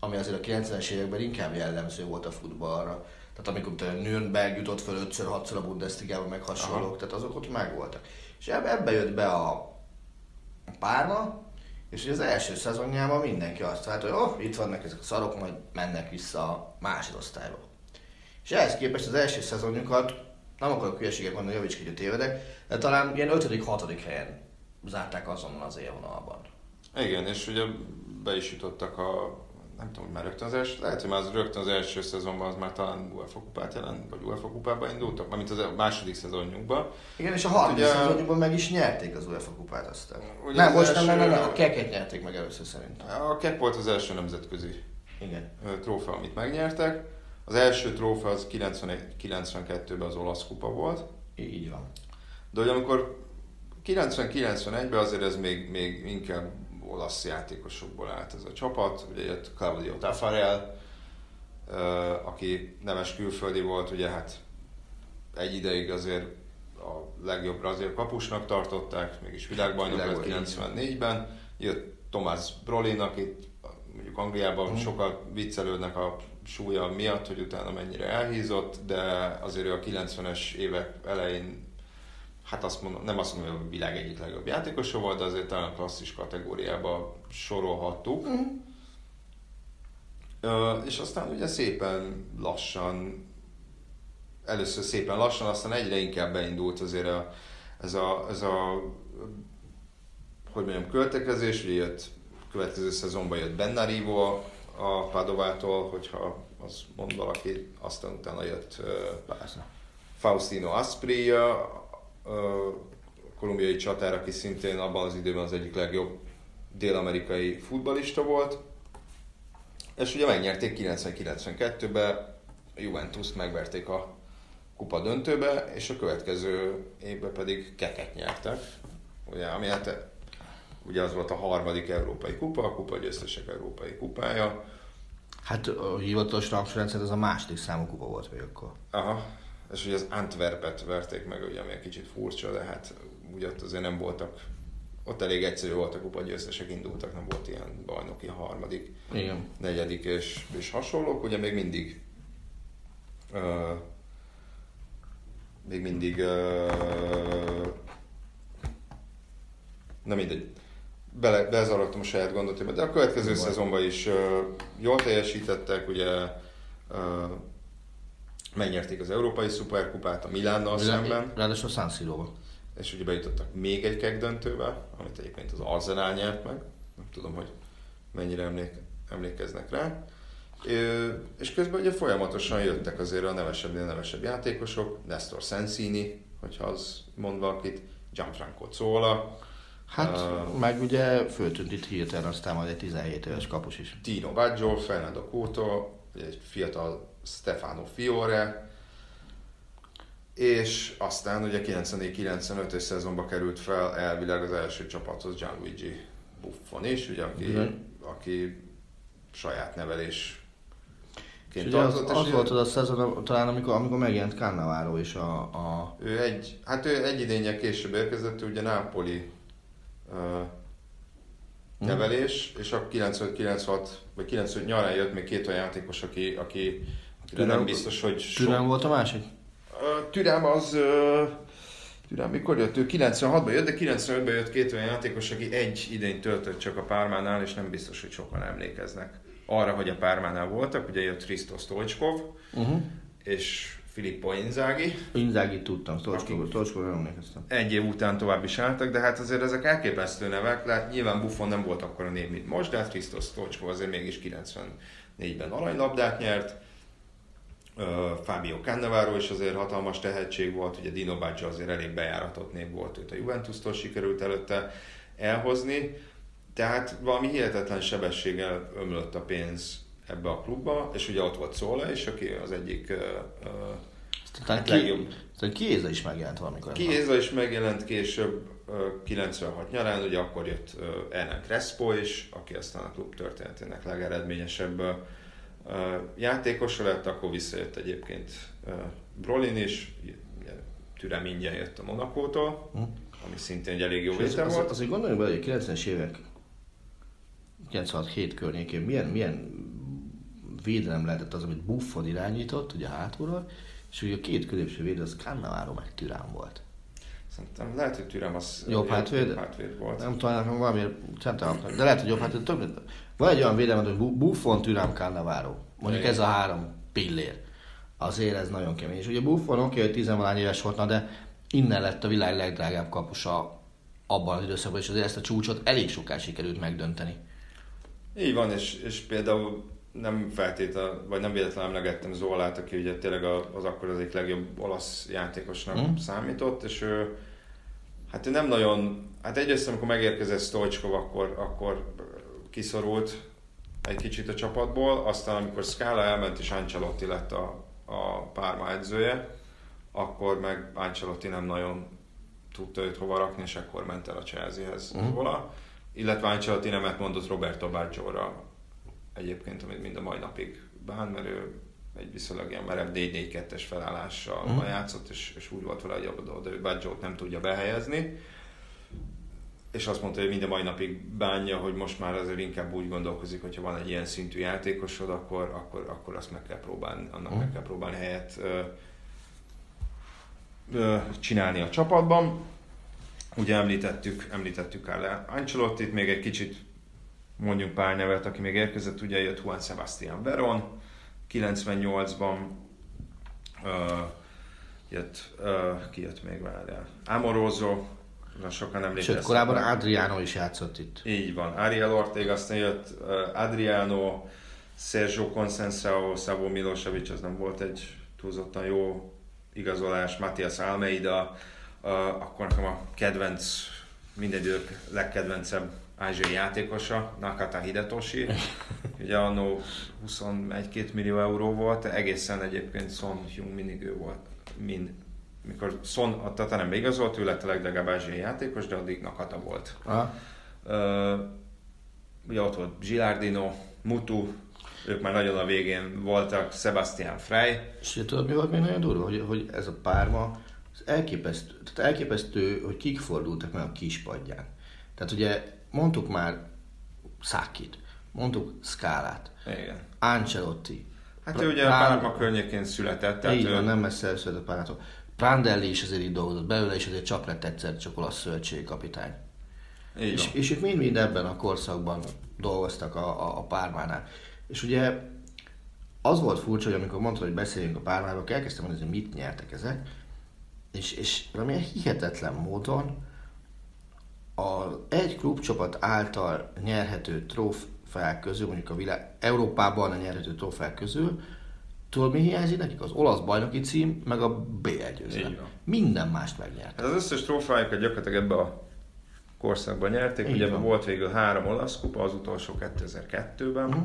S2: ami azért a 90-es években inkább jellemző volt a futballra. Tehát amikor te Nürnberg jutott föl 5-6-szor a Bundesligába, meg hasonlók,
S1: Aha.
S2: tehát azok ott megvoltak. És eb- ebbe jött be a, a párma, és az első szezonjában mindenki azt várta, hogy oh, itt vannak ezek a szarok, majd mennek vissza a másodosztályba. És ehhez képest az első szezonjukat, nem akarok hülyeséget mondani, javíts ki, hogy tévedek, de talán ilyen 5.-6. helyen zárták azonnal az élvonalban.
S1: Igen, és ugye be is jutottak a, nem tudom, hogy már rögtön az első, lehet, hogy már az rögtön az első szezonban az már talán UEFA kupát jelent, vagy UEFA kupába indultak, mármint az a második szezonjukban.
S2: Igen, és a harmadik
S1: ugye-
S2: szezonjukban meg is nyerték az UEFA kupát aztán.
S1: Ugye
S2: nem, most nem, nem, nem, nem,
S1: első-
S2: a keket nyerték meg először szerintem.
S1: A KEP volt az első nemzetközi
S2: Igen.
S1: trófea, amit megnyertek. Az első trófea az 91 92-ben az olasz kupa volt,
S2: Így van.
S1: de hogy amikor 90-91-ben azért ez még, még inkább olasz játékosokból állt ez a csapat. Ugye jött Claudio Taffarel, ö, aki neves külföldi volt, ugye hát egy ideig azért a legjobb brazil kapusnak tartották, mégis világbajnok lett
S2: Világbajnok,
S1: 94-ben. Jött Thomas Brolin, akit mondjuk Angliában
S2: Mhm.
S1: sokan viccelődnek a súlya miatt, hogy utána mennyire elhízott, de azért ő a 90-es évek elején hát azt mondom, nem azt mondom, hogy a világ egyik legjobb játékosa volt, de azért talán a klasszis kategóriába sorolhattuk.
S2: Mhm.
S1: Ö, és aztán ugye szépen lassan, először szépen lassan, aztán egyre inkább beindult azért a, ez a, ez a hogy mondjam, költekezés, ugye jött, következő szezonban jött Bennarivo a, a Padovától, hogyha az mond valaki, aztán utána jött
S2: Persze.
S1: Faustino Asprilla, ö, kolumbiai csatár, aki szintén abban az időben az egyik legjobb dél-amerikai futbalista volt. És ugye megnyerték 90-92-ben, a Juventus megverték a kupa döntőbe, és a következő évben pedig keket nyertek. Ugye, ami hát ugye az volt a harmadik európai kupa, a kupa győztesek európai kupája.
S2: Hát a hivatalos rangsorrendszer ez a második számú kupa volt még akkor.
S1: Aha, és ugye az Antwerpet verték meg, ugye, ami egy kicsit furcsa, de hát ugye ott azért nem voltak ott elég egyszerű volt a kupa győztesek indultak, nem volt ilyen bajnoki harmadik,
S2: Igen.
S1: negyedik és, és hasonlók, ugye még mindig uh, még mindig uh, nem mindegy. Bele, bezaradtam a saját gondolatomba, de a következő
S2: Baj.
S1: szezonban is uh, jól teljesítettek, ugye uh, megnyerték az Európai Szuperkupát a Milánnal szemben,
S2: Ráadásul San Siro-ba.
S1: és ugye bejutottak még egy keg döntőbe, amit egyébként az Arsenal nyert meg, nem tudom, hogy mennyire emlék, emlékeznek rá. Ö, és közben ugye folyamatosan jöttek azért a nevesebbnél nevesebb játékosok, Nestor Sensini, hogyha az mond valakit, Gianfranco Zola,
S2: Hát,
S1: Ah.
S2: meg ugye föltűnt itt hirtelen aztán majd egy 17 éves kapus is.
S1: Tino Baggio, Fernando Couto, egy fiatal Stefano Fiore, és aztán ugye 94-95-ös szezonba került fel elvileg az első csapathoz Gianluigi Buffon is, ugye, aki,
S2: Igen.
S1: aki saját nevelés
S2: És ugye az, az volt az a szezon, talán amikor, amikor megjelent Cannavaro is a, a
S1: Ő egy, hát ő egy idénye később érkezett, ugye Nápoli uh, nevelés, és a 95-96 vagy 95 nyarán jött még két olyan játékos, aki, aki
S2: Türem-
S1: nem biztos, hogy sok...
S2: Türen volt a másik?
S1: Türem az... Türem mikor jött? Ő 96-ban jött, de 95-ben jött két olyan játékos, aki egy idényt töltött csak a Pármánál, és nem biztos, hogy sokan emlékeznek arra, hogy a Pármánál voltak. Ugye jött Krisztos Stoichkov,
S2: Uh-huh.
S1: és Filippo Inzaghi.
S2: Inzágit tudtam, Stolcskóról emlékeztem.
S1: Egy év után tovább is álltak, de hát azért ezek elképesztő nevek. Lát, nyilván Buffon nem volt akkor a név, mint most, de hát Krisztos azért mégis 94-ben aranylabdát nyert. Uh, Fábio Cannavaro is azért hatalmas tehetség volt, ugye Dino Baggio azért elég bejáratott név volt, őt a Juventus-tól sikerült előtte elhozni, tehát valami hihetetlen sebességgel ömlött a pénz ebbe a klubba, és ugye ott volt Szóla is, aki az egyik uh, uh,
S2: Aztán
S1: Hát
S2: ki,
S1: legjobb.
S2: aztán Kiéza is megjelent valamikor.
S1: Kiéza is megjelent később, ö, 96 nyarán, ugye akkor jött ö, Ellen Crespo is, aki aztán a klub történetének legeredményesebb ö, ö, játékosa lett, akkor visszajött egyébként Brolin is, Türem ingyen jött a Monakótól, ami szintén egy elég jó
S2: az,
S1: vétel
S2: az,
S1: volt.
S2: azért gondoljunk bele, hogy a 90-es évek 96-7 környékén milyen, milyen védelem lehetett az, amit Buffon irányított, ugye hátulról, és ugye a két középső védő az Cannavaro meg Türán volt.
S1: Szerintem lehet, hogy Türem az
S2: Jobb hátvéd?
S1: hátvéd volt.
S2: Nem valamiért centerhalfnak, de lehet, hogy jobb, hát több, van egy olyan védelem, hogy Bu- Buffon, Türán, Cannavaro. Mondjuk
S1: Igen.
S2: ez a három pillér. Azért ez nagyon kemény. És ugye Buffon oké, hogy tizenvalány éves volt, na, de innen lett a világ legdrágább kapusa abban az időszakban, és azért ezt a csúcsot elég soká sikerült megdönteni.
S1: Így van, és, és például nem feltétlenül, vagy nem véletlenül emlegettem Zolát, aki ugye tényleg az akkor az egyik legjobb olasz játékosnak
S2: Mhm.
S1: mm. számított, és ő, hát ő nem nagyon, hát egyrészt amikor megérkezett Stoichkov, akkor, akkor kiszorult egy kicsit a csapatból, aztán amikor Scala elment és Ancelotti lett a, a Párma edzője, akkor meg Ancelotti nem nagyon tudta őt hova rakni, és akkor ment el a Chelsea-hez
S2: Mhm.
S1: uh-huh. róla. Illetve Ancelotti nemet mondott Roberto Baggio-ra egyébként, amit mind a mai napig bán, mert ő egy viszonylag ilyen merev 4-4-2-es felállással
S2: Mhm.
S1: uh-huh. játszott, és, és úgy volt vele, hogy oda, oda ő Baggio-t nem tudja behelyezni. És azt mondta, hogy mind a mai napig bánja, hogy most már azért inkább úgy gondolkozik, hogyha van egy ilyen szintű játékosod, akkor, akkor, akkor azt meg kell próbálni, annak meg kell próbálni helyet ö, ö, csinálni a csapatban. Ugye említettük, említettük el Ancelottit, még egy kicsit mondjunk pár nevet, aki még érkezett, ugye jött Juan Sebastian Veron, 98-ban uh, jött, uh, ki jött még várjál? Amoroso, na sokan emlékeznek.
S2: Sőt, korábban Adriano is játszott itt.
S1: Így van. Ariel Ortega, aztán jött uh, Adriano, Sergio Concensao, Szavó Milosevic, az nem volt egy túlzottan jó igazolás, Matthias Almeida, uh, akkor nekem a kedvenc, mindegyők legkedvencebb ázsiai játékosa, Nakata Hidetoshi. Ugye annó 21-2 millió euró volt, egészen egyébként Son Hyung mindig ő volt, mind. Mikor Son a Tatanembe igazolt, ő lett a legdrágább ázsiai játékos, de addig Nakata volt.
S2: Aha.
S1: Uh, ugye ott volt Gilardino, Mutu, ők már nagyon a végén voltak, Sebastian Frey.
S2: És ugye tudod, mi volt még nagyon durva? Hogy, hogy ez a párma, az elképesztő, tehát elképesztő, hogy kik fordultak meg a kispadján. Tehát ugye mondtuk már Szákit, mondtuk Skálát,
S1: Igen.
S2: Ancelotti.
S1: Hát ő ugye a Párma környékén született. Tehát
S2: Így
S1: ő,
S2: nem messze született Pármától. Prandelli is azért így dolgozott belőle, és azért csak lett egyszer csak olasz szövetségi kapitány.
S1: így
S2: És, és itt mind-mind ebben a korszakban dolgoztak a, a, a Pármánál. És ugye az volt furcsa, hogy amikor mondtad, hogy beszéljünk a Pármáról, akkor elkezdtem mondani, hogy mit nyertek ezek, és, és valamilyen hihetetlen módon a egy klubcsapat által nyerhető trófeák közül, mondjuk a világ, Európában a nyerhető trófeák közül, tudod mi hiányzik nekik? Az olasz bajnoki cím, meg a B győzelem. Minden mást megnyert.
S1: Hát az összes trófájukat gyakorlatilag ebbe a korszakban nyerték.
S2: Így
S1: Ugye
S2: van.
S1: volt végül három olasz kupa, az utolsó 2002-ben.
S2: Mhm.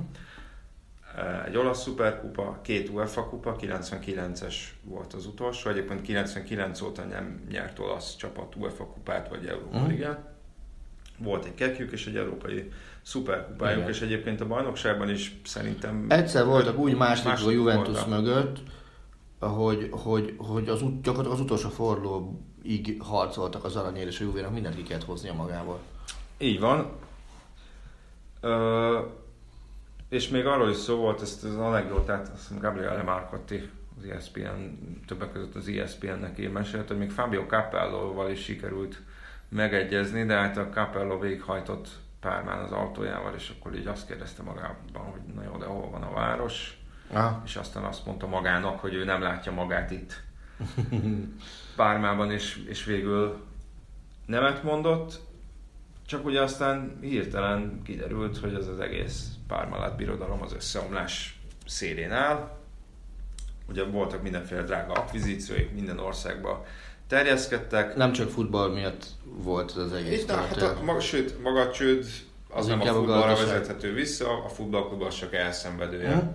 S1: Egy olasz szuperkupa, két UEFA kupa, 99-es volt az utolsó. Egyébként 99 óta nem nyert olasz csapat UEFA kupát vagy Európa. Ligát. Volt egy kekjük és egy európai szuperkupájuk,
S2: Igen.
S1: és egyébként a bajnokságban is szerintem...
S2: Egyszer voltak úgy második a Juventus
S1: voltak.
S2: mögött, hogy, hogy, hogy az, ut- gyakorlatilag az utolsó fordulóig harcoltak az aranyért, és a Juvénak mindent ki kellett hoznia magából.
S1: Így van. Ö, és még arról is szó volt, ezt az anekdotát, azt hiszem Gabriele Marcotti, az ESPN, többek között az ESPN-nek ír mesélt, hogy még Fabio Capello-val is sikerült megegyezni, de hát a Capello végighajtott Pármán az autójával, és akkor így azt kérdezte magában, hogy na jó, de hol van a város,
S2: Aha.
S1: és aztán azt mondta magának, hogy ő nem látja magát itt Pármában, és, és végül nemet mondott, csak ugye aztán hirtelen kiderült, hogy ez az egész Pármalát birodalom az összeomlás szélén áll. Ugye voltak mindenféle drága akvizícióik, minden országba terjeszkedtek.
S2: Nem csak futball miatt volt ez az egész.
S1: Itt, hát a, maga, sőt, maga a csőd az,
S2: Az
S1: nem a
S2: a
S1: futballra
S2: gazdaság.
S1: vezethető vissza, a futballklub az csak elszenvedője
S2: Mhm.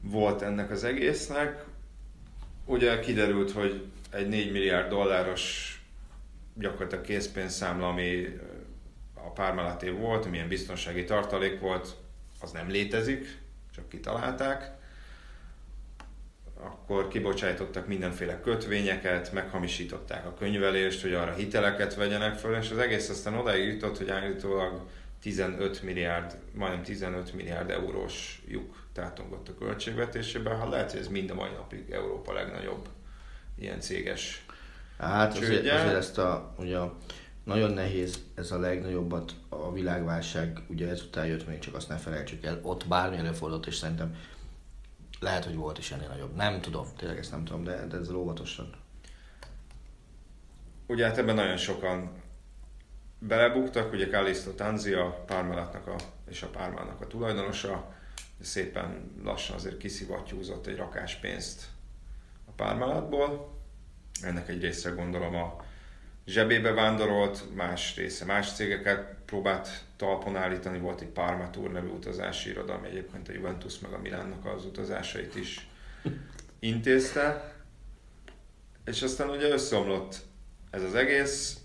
S1: volt ennek az egésznek. Ugye kiderült, hogy egy 4 milliárd dolláros gyakorlatilag készpénzszámla, ami a Pármelaté volt, amilyen biztonsági tartalék volt, az nem létezik, csak kitalálták. Akkor kibocsájtottak mindenféle kötvényeket, meghamisították a könyvelést, hogy arra hiteleket vegyenek föl, és az egész aztán odáig jutott, hogy állítólag 15 milliárd, majdnem 15 milliárd eurós lyuk tátongott a költségvetésében. Ha lehet, hogy ez mind a mai napig Európa legnagyobb ilyen céges
S2: Hát azért,
S1: Csődje.
S2: azért ezt a, ugye nagyon nehéz ez a legnagyobbat, a világválság, ugye ezután jött még csak azt ne felejtsük el, ott bármi előfordult, és szerintem lehet, hogy volt is ennél nagyobb. Nem tudom, tényleg ezt nem tudom, de, de ez óvatosan.
S1: Ugye hát ebben nagyon sokan belebuktak, ugye Callisto Tanzi a Parmalatnak a, és a Pármának a tulajdonosa, szépen lassan azért kiszivattyúzott egy rakás pénzt a Pármalatból. Ennek egy része gondolom a zsebébe vándorolt, más része más cégeket próbált talpon állítani, volt egy Parma Tour nevű utazási iroda, ami egyébként a Juventus meg a Milánnak az utazásait is intézte. És aztán ugye összeomlott ez az egész.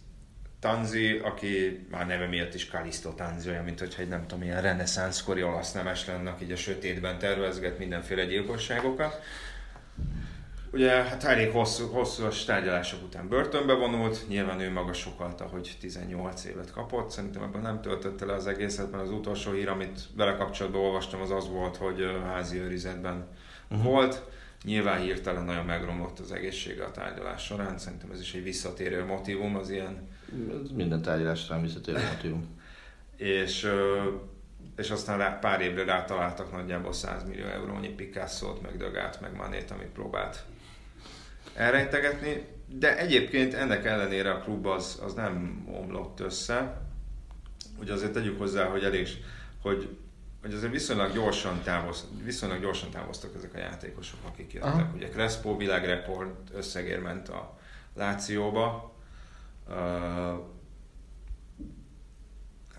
S1: Tanzi, aki már neve miatt is Callisto Tanzi, olyan, mint hogyha egy nem tudom, ilyen reneszánszkori olasz nemes lenne, aki így a sötétben tervezget mindenféle gyilkosságokat. Ugye hát elég hosszú, hosszúas tárgyalások után börtönbe vonult, nyilván ő maga sokalta, hogy 18 évet kapott, szerintem ebben nem töltötte le az egészet, mert az utolsó hír, amit vele kapcsolatban olvastam, az az volt, hogy házi őrizetben uh-huh. volt. Nyilván hirtelen nagyon megromlott az egészsége a tárgyalás során, szerintem ez is egy visszatérő motivum az ilyen
S2: Ez minden tárgyalásra nem visszatérő motivum.
S1: és, és aztán rá, pár évre rátaláltak nagyjából 100 millió eurónyi Picasso-t, meg Dögát, meg Manét, amit próbált elrejtegetni, de egyébként ennek ellenére a klub az, az nem omlott össze. Ugye azért tegyük hozzá, hogy elég, hogy, hogy azért viszonylag gyorsan, távoz, viszonylag gyorsan távoztak ezek a játékosok, akik jöttek.
S2: Aha.
S1: Ugye Crespo világrekord összegér ment a Lációba. Uh,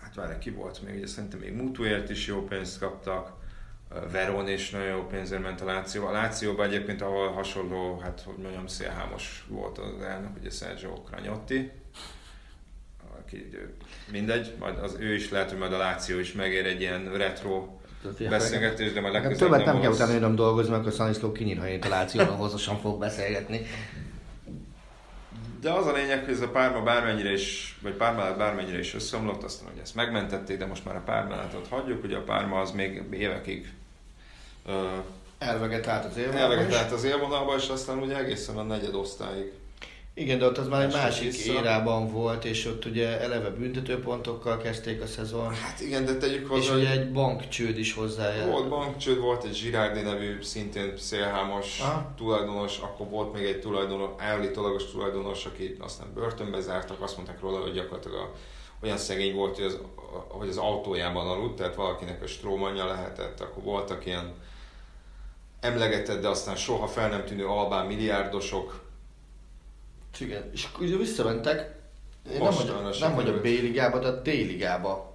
S1: hát várj, ki volt még, ugye szerintem még Mutuért is jó pénzt kaptak, Veron is nagyon jó pénzért ment a Lációba. A Lációban egyébként, ahol hasonló, hát hogy mondjam, szélhámos volt az elnök, ugye Sergio Cragnotti, aki mindegy, majd az, ő is lehet, hogy majd a Láció is megér egy ilyen retro beszélgetés, de majd
S2: Nekem
S1: legközelebb
S2: többet nem kell
S1: hoz-
S2: utána jönnöm dolgozni, akkor Szaniszló kinyír, ha én talációban hosszasan fog beszélgetni.
S1: De az a lényeg, hogy ez a párma bármennyire is, vagy pármálát bármennyire is összeomlott, aztán hogy ezt megmentették, de most már a pármálatot hagyjuk, ugye a párma az még évekig uh,
S2: Elvegetált az élvonalba is.
S1: elvegetett az élvonalba, és aztán ugye egészen a negyed osztályig.
S2: Igen, de ott az már egy másik
S1: vissza.
S2: érában volt, és ott ugye eleve büntetőpontokkal kezdték a szezon,
S1: Hát igen, de tegyük
S2: és
S1: hozzá,
S2: ugye
S1: hogy
S2: egy bankcsőd is hozzájár.
S1: volt bankcsőd, volt egy Girardi nevű szintén szélhámos
S2: Aha.
S1: tulajdonos, akkor volt még egy tulajdonos, állítólagos tulajdonos, aki aztán börtönbe zártak, azt mondták róla, hogy gyakorlatilag a, olyan szegény volt, hogy az, hogy az autójában aludt, tehát valakinek a strómanja lehetett, akkor voltak ilyen emlegetett, de aztán soha fel nem tűnő albán milliárdosok,
S2: Igen, és ugye visszamentek, nem,
S1: Most
S2: hogy, nem hogy a. B-ligába, de a D-ligába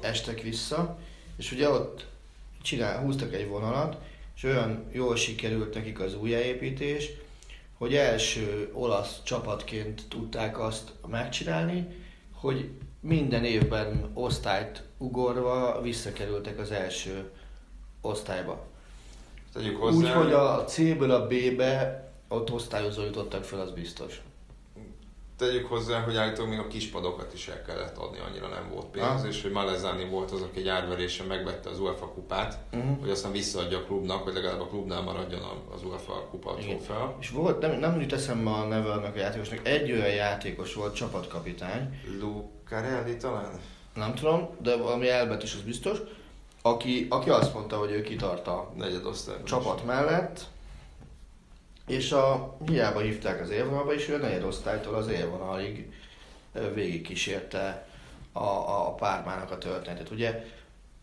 S2: estek vissza, és ugye ott csinál, húztak egy vonalat, és olyan jól sikerült nekik az újjáépítés, hogy első olasz csapatként tudták azt megcsinálni, hogy minden évben osztályt ugorva visszakerültek az első osztályba.
S1: Tegyük hozzá,
S2: Úgyhogy a C-ből a B-be ott osztályozó jutottak fel, az biztos.
S1: Tegyük hozzá, hogy állítólag még a kispadokat is el kellett adni, annyira nem volt pénz,
S2: Ah.
S1: és hogy Malezani volt az, aki egy árverésen megvette az UEFA kupát,
S2: Uh-huh.
S1: hogy aztán visszaadja a klubnak, hogy legalább a klubnál maradjon az UEFA kupa trófea.
S2: És volt, nem, nem jut eszembe a neve annak a játékosnak, egy olyan játékos volt, csapatkapitány,
S1: Lucarelli talán?
S2: nem tudom, de valami elbetűs az biztos, aki, aki azt mondta, hogy ő kitart a csapat mellett, és a, hiába hívták az élvonalba, és ő a negyedosztálytól az élvonalig végigkísérte a, a pármának a történetet. Ugye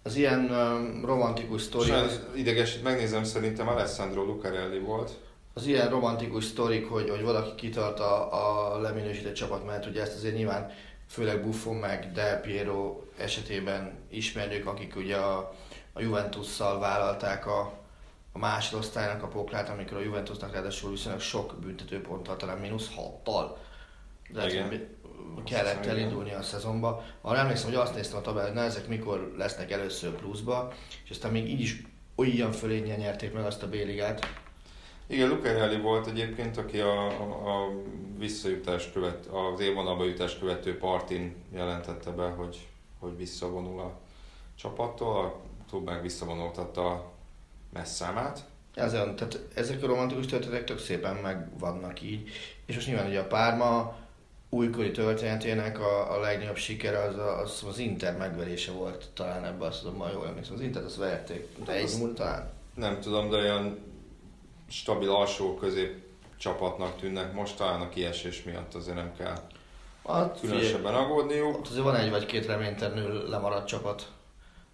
S2: az ilyen um, romantikus sztori,
S1: Sajnos idegesít, megnézem, szerintem Alessandro Lucarelli volt.
S2: az ilyen romantikus sztorik, hogy, hogy valaki kitart a, a leminősített csapat mellett, ugye ezt azért nyilván főleg Buffon meg Del Piero esetében ismerjük, akik ugye a, a Juventusszal vállalták a, a másodosztálynak a poklát, amikor a Juventusnak ráadásul viszonylag sok büntetőponttal, talán mínusz hattal de
S1: Igen.
S2: hogy kellett
S1: hiszem,
S2: elindulni a szezonba. Arra emlékszem, hogy azt néztem a tabellát, na ezek mikor lesznek először pluszba, és aztán még így is olyan fölényen nyerték meg azt a B-ligát.
S1: Igen, Lucarelli volt egyébként, aki a, a, a visszajutást követ, az évvonalba jutást követő partin jelentette be, hogy, hogy visszavonul a csapattól. A klub meg visszavonultatta a messzámát.
S2: Ezen, tehát ezek a romantikus történetek tök szépen meg vannak így. És most nyilván ugye a Párma újkori történetének a, a legnagyobb sikere az, a, az az Inter megverése volt talán ebben azt tudom, jól emlékszem. Az Inter azt verték, de egy
S1: Azt-
S2: múlt talán.
S1: Nem tudom, de olyan stabil alsó közép csapatnak tűnnek most, talán a kiesés miatt azért nem kell
S2: Hát,
S1: különösebben aggódniuk.
S2: ott azért van egy vagy két reménytelenül lemaradt csapat.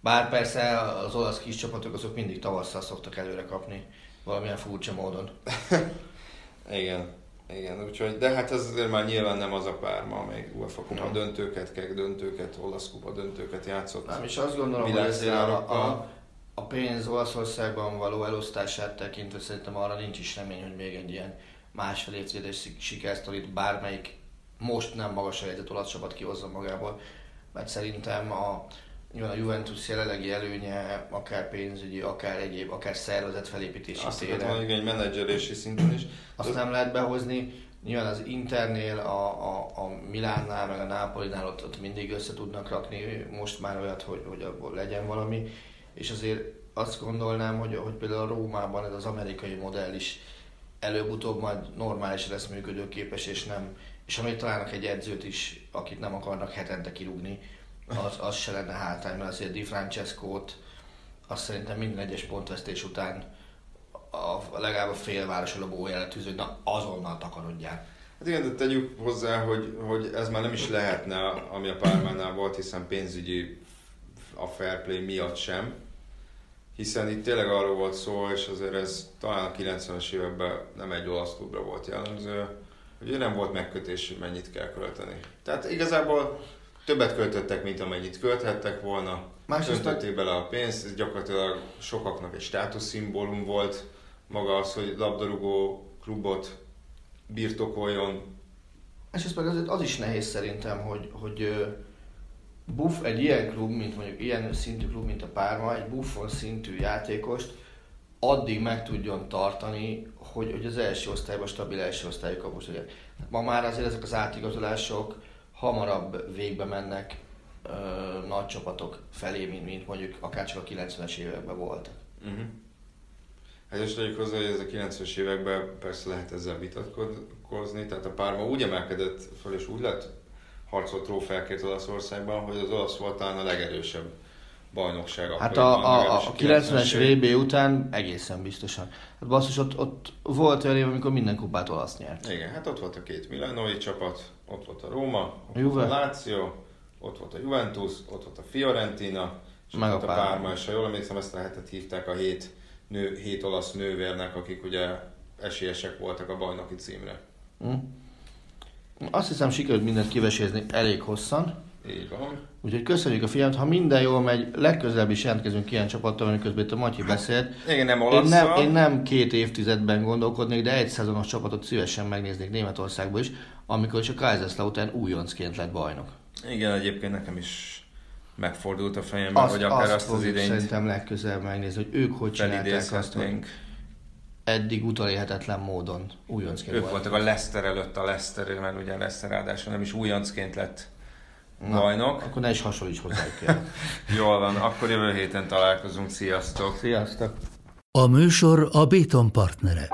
S2: Bár persze az olasz kis csapatok azok mindig tavasszal szoktak előre kapni valamilyen furcsa módon.
S1: Igen, igen, úgyhogy, de hát ez azért már nyilván nem az a párma, amely UEFA kupa
S2: Nem.
S1: döntőket, keg döntőket, olasz kupa döntőket játszott.
S2: Nem, és azt gondolom, hogy ezért a, a, a pénz Olaszországban való elosztását tekintve szerintem arra nincs is remény, hogy még egy ilyen másfél évtizedes sikersztorit bármelyik most nem magas helyzet olasz csapat kihozza magából, mert szerintem a, nyilván a Juventus jelenlegi előnye, akár pénzügyi, akár egyéb, akár szervezet felépítési
S1: Azt
S2: téren,
S1: akartam, hogy egy menedzselési szinten is.
S2: azt nem lehet behozni. Nyilván az Internél, a, a, a Milánnál, meg a Nápolinál ott, ott mindig össze tudnak rakni most már olyat, hogy, hogy abból legyen valami. És azért azt gondolnám, hogy, hogy például a Rómában ez az amerikai modell is előbb-utóbb majd normális lesz működőképes, és nem, és amíg találnak egy edzőt is, akit nem akarnak hetente kirúgni, az, az se lenne hátrány, mert azért Di Francesco-t azt szerintem minden egyes pontvesztés után a, legalább a félváros a lobó tűző, na azonnal takarodjál.
S1: Hát igen, de tegyük hozzá, hogy, hogy ez már nem is lehetne, ami a Pármánál volt, hiszen pénzügyi a fair play miatt sem. Hiszen itt tényleg arról volt szó, és azért ez talán a 90-es években nem egy olasz klubra volt jellemző, hogy nem volt megkötés, hogy mennyit kell költeni. Tehát igazából többet költöttek, mint amennyit költhettek volna.
S2: Másrészt
S1: Öntötték bele a pénzt, ez gyakorlatilag sokaknak egy státuszszimbólum volt. Maga az, hogy labdarúgó klubot birtokoljon,
S2: És ez meg azért az is nehéz szerintem, hogy, hogy buff, egy ilyen klub, mint mondjuk ilyen szintű klub, mint a Párma, egy buffon szintű játékost addig meg tudjon tartani, hogy, hogy az első osztályban stabil első osztályú kapus legyen. Ma már azért ezek az átigazolások hamarabb végbe mennek ö, nagy csapatok felé, mint, mint mondjuk akár csak a 90-es években voltak.
S1: Uh-huh. Hát és tegyük hozzá, hogy ez a 90-es években persze lehet ezzel vitatkozni, tehát a párma úgy emelkedett fel és úgy lett harcolt trófeákért Olaszországban, hogy az olasz volt talán a legerősebb bajnokság.
S2: Hát a, a, a 90-es VB után egészen biztosan. Hát basszus, ott, ott volt olyan év, amikor minden kupát olasz nyert.
S1: Igen, hát ott volt a két Milanoi csapat, ott volt a Róma, ott Juve. volt a Lazio, ott volt a Juventus, ott volt a Fiorentina, és Meg ott a Párma, és ha jól emlékszem, ezt lehetett hívták a hét, nő, hét olasz nővérnek, akik ugye esélyesek voltak a bajnoki címre. Hm.
S2: Azt hiszem sikerült mindent kivesézni elég hosszan.
S1: Így van.
S2: Úgyhogy köszönjük a figyelmet, ha minden jól megy, legközelebb is jelentkezünk ilyen csapattal, amit közben itt a Matyi beszélt.
S1: Igen, nem
S2: én nem, én nem két évtizedben gondolkodnék, de egy szezonos csapatot szívesen megnéznék Németországból is, amikor is a Kaiserslautern újoncként lett bajnok.
S1: Igen, egyébként nekem is megfordult a fejemben, azt, hogy akár azt, azt az idényt...
S2: szerintem legközelebb megnézni, hogy ők hogy csinálták azt, hogy eddig utolérhetetlen módon újoncként
S1: Ők voltak a Leicester előtt a Leicester, mert ugye Leicester ráadásul nem is újoncként lett Na, bajnok.
S2: Akkor ne is hasonlíts hozzájuk
S1: Jól van, akkor jövő héten találkozunk. Sziasztok!
S2: Sziasztok!
S3: A műsor a Béton partnere.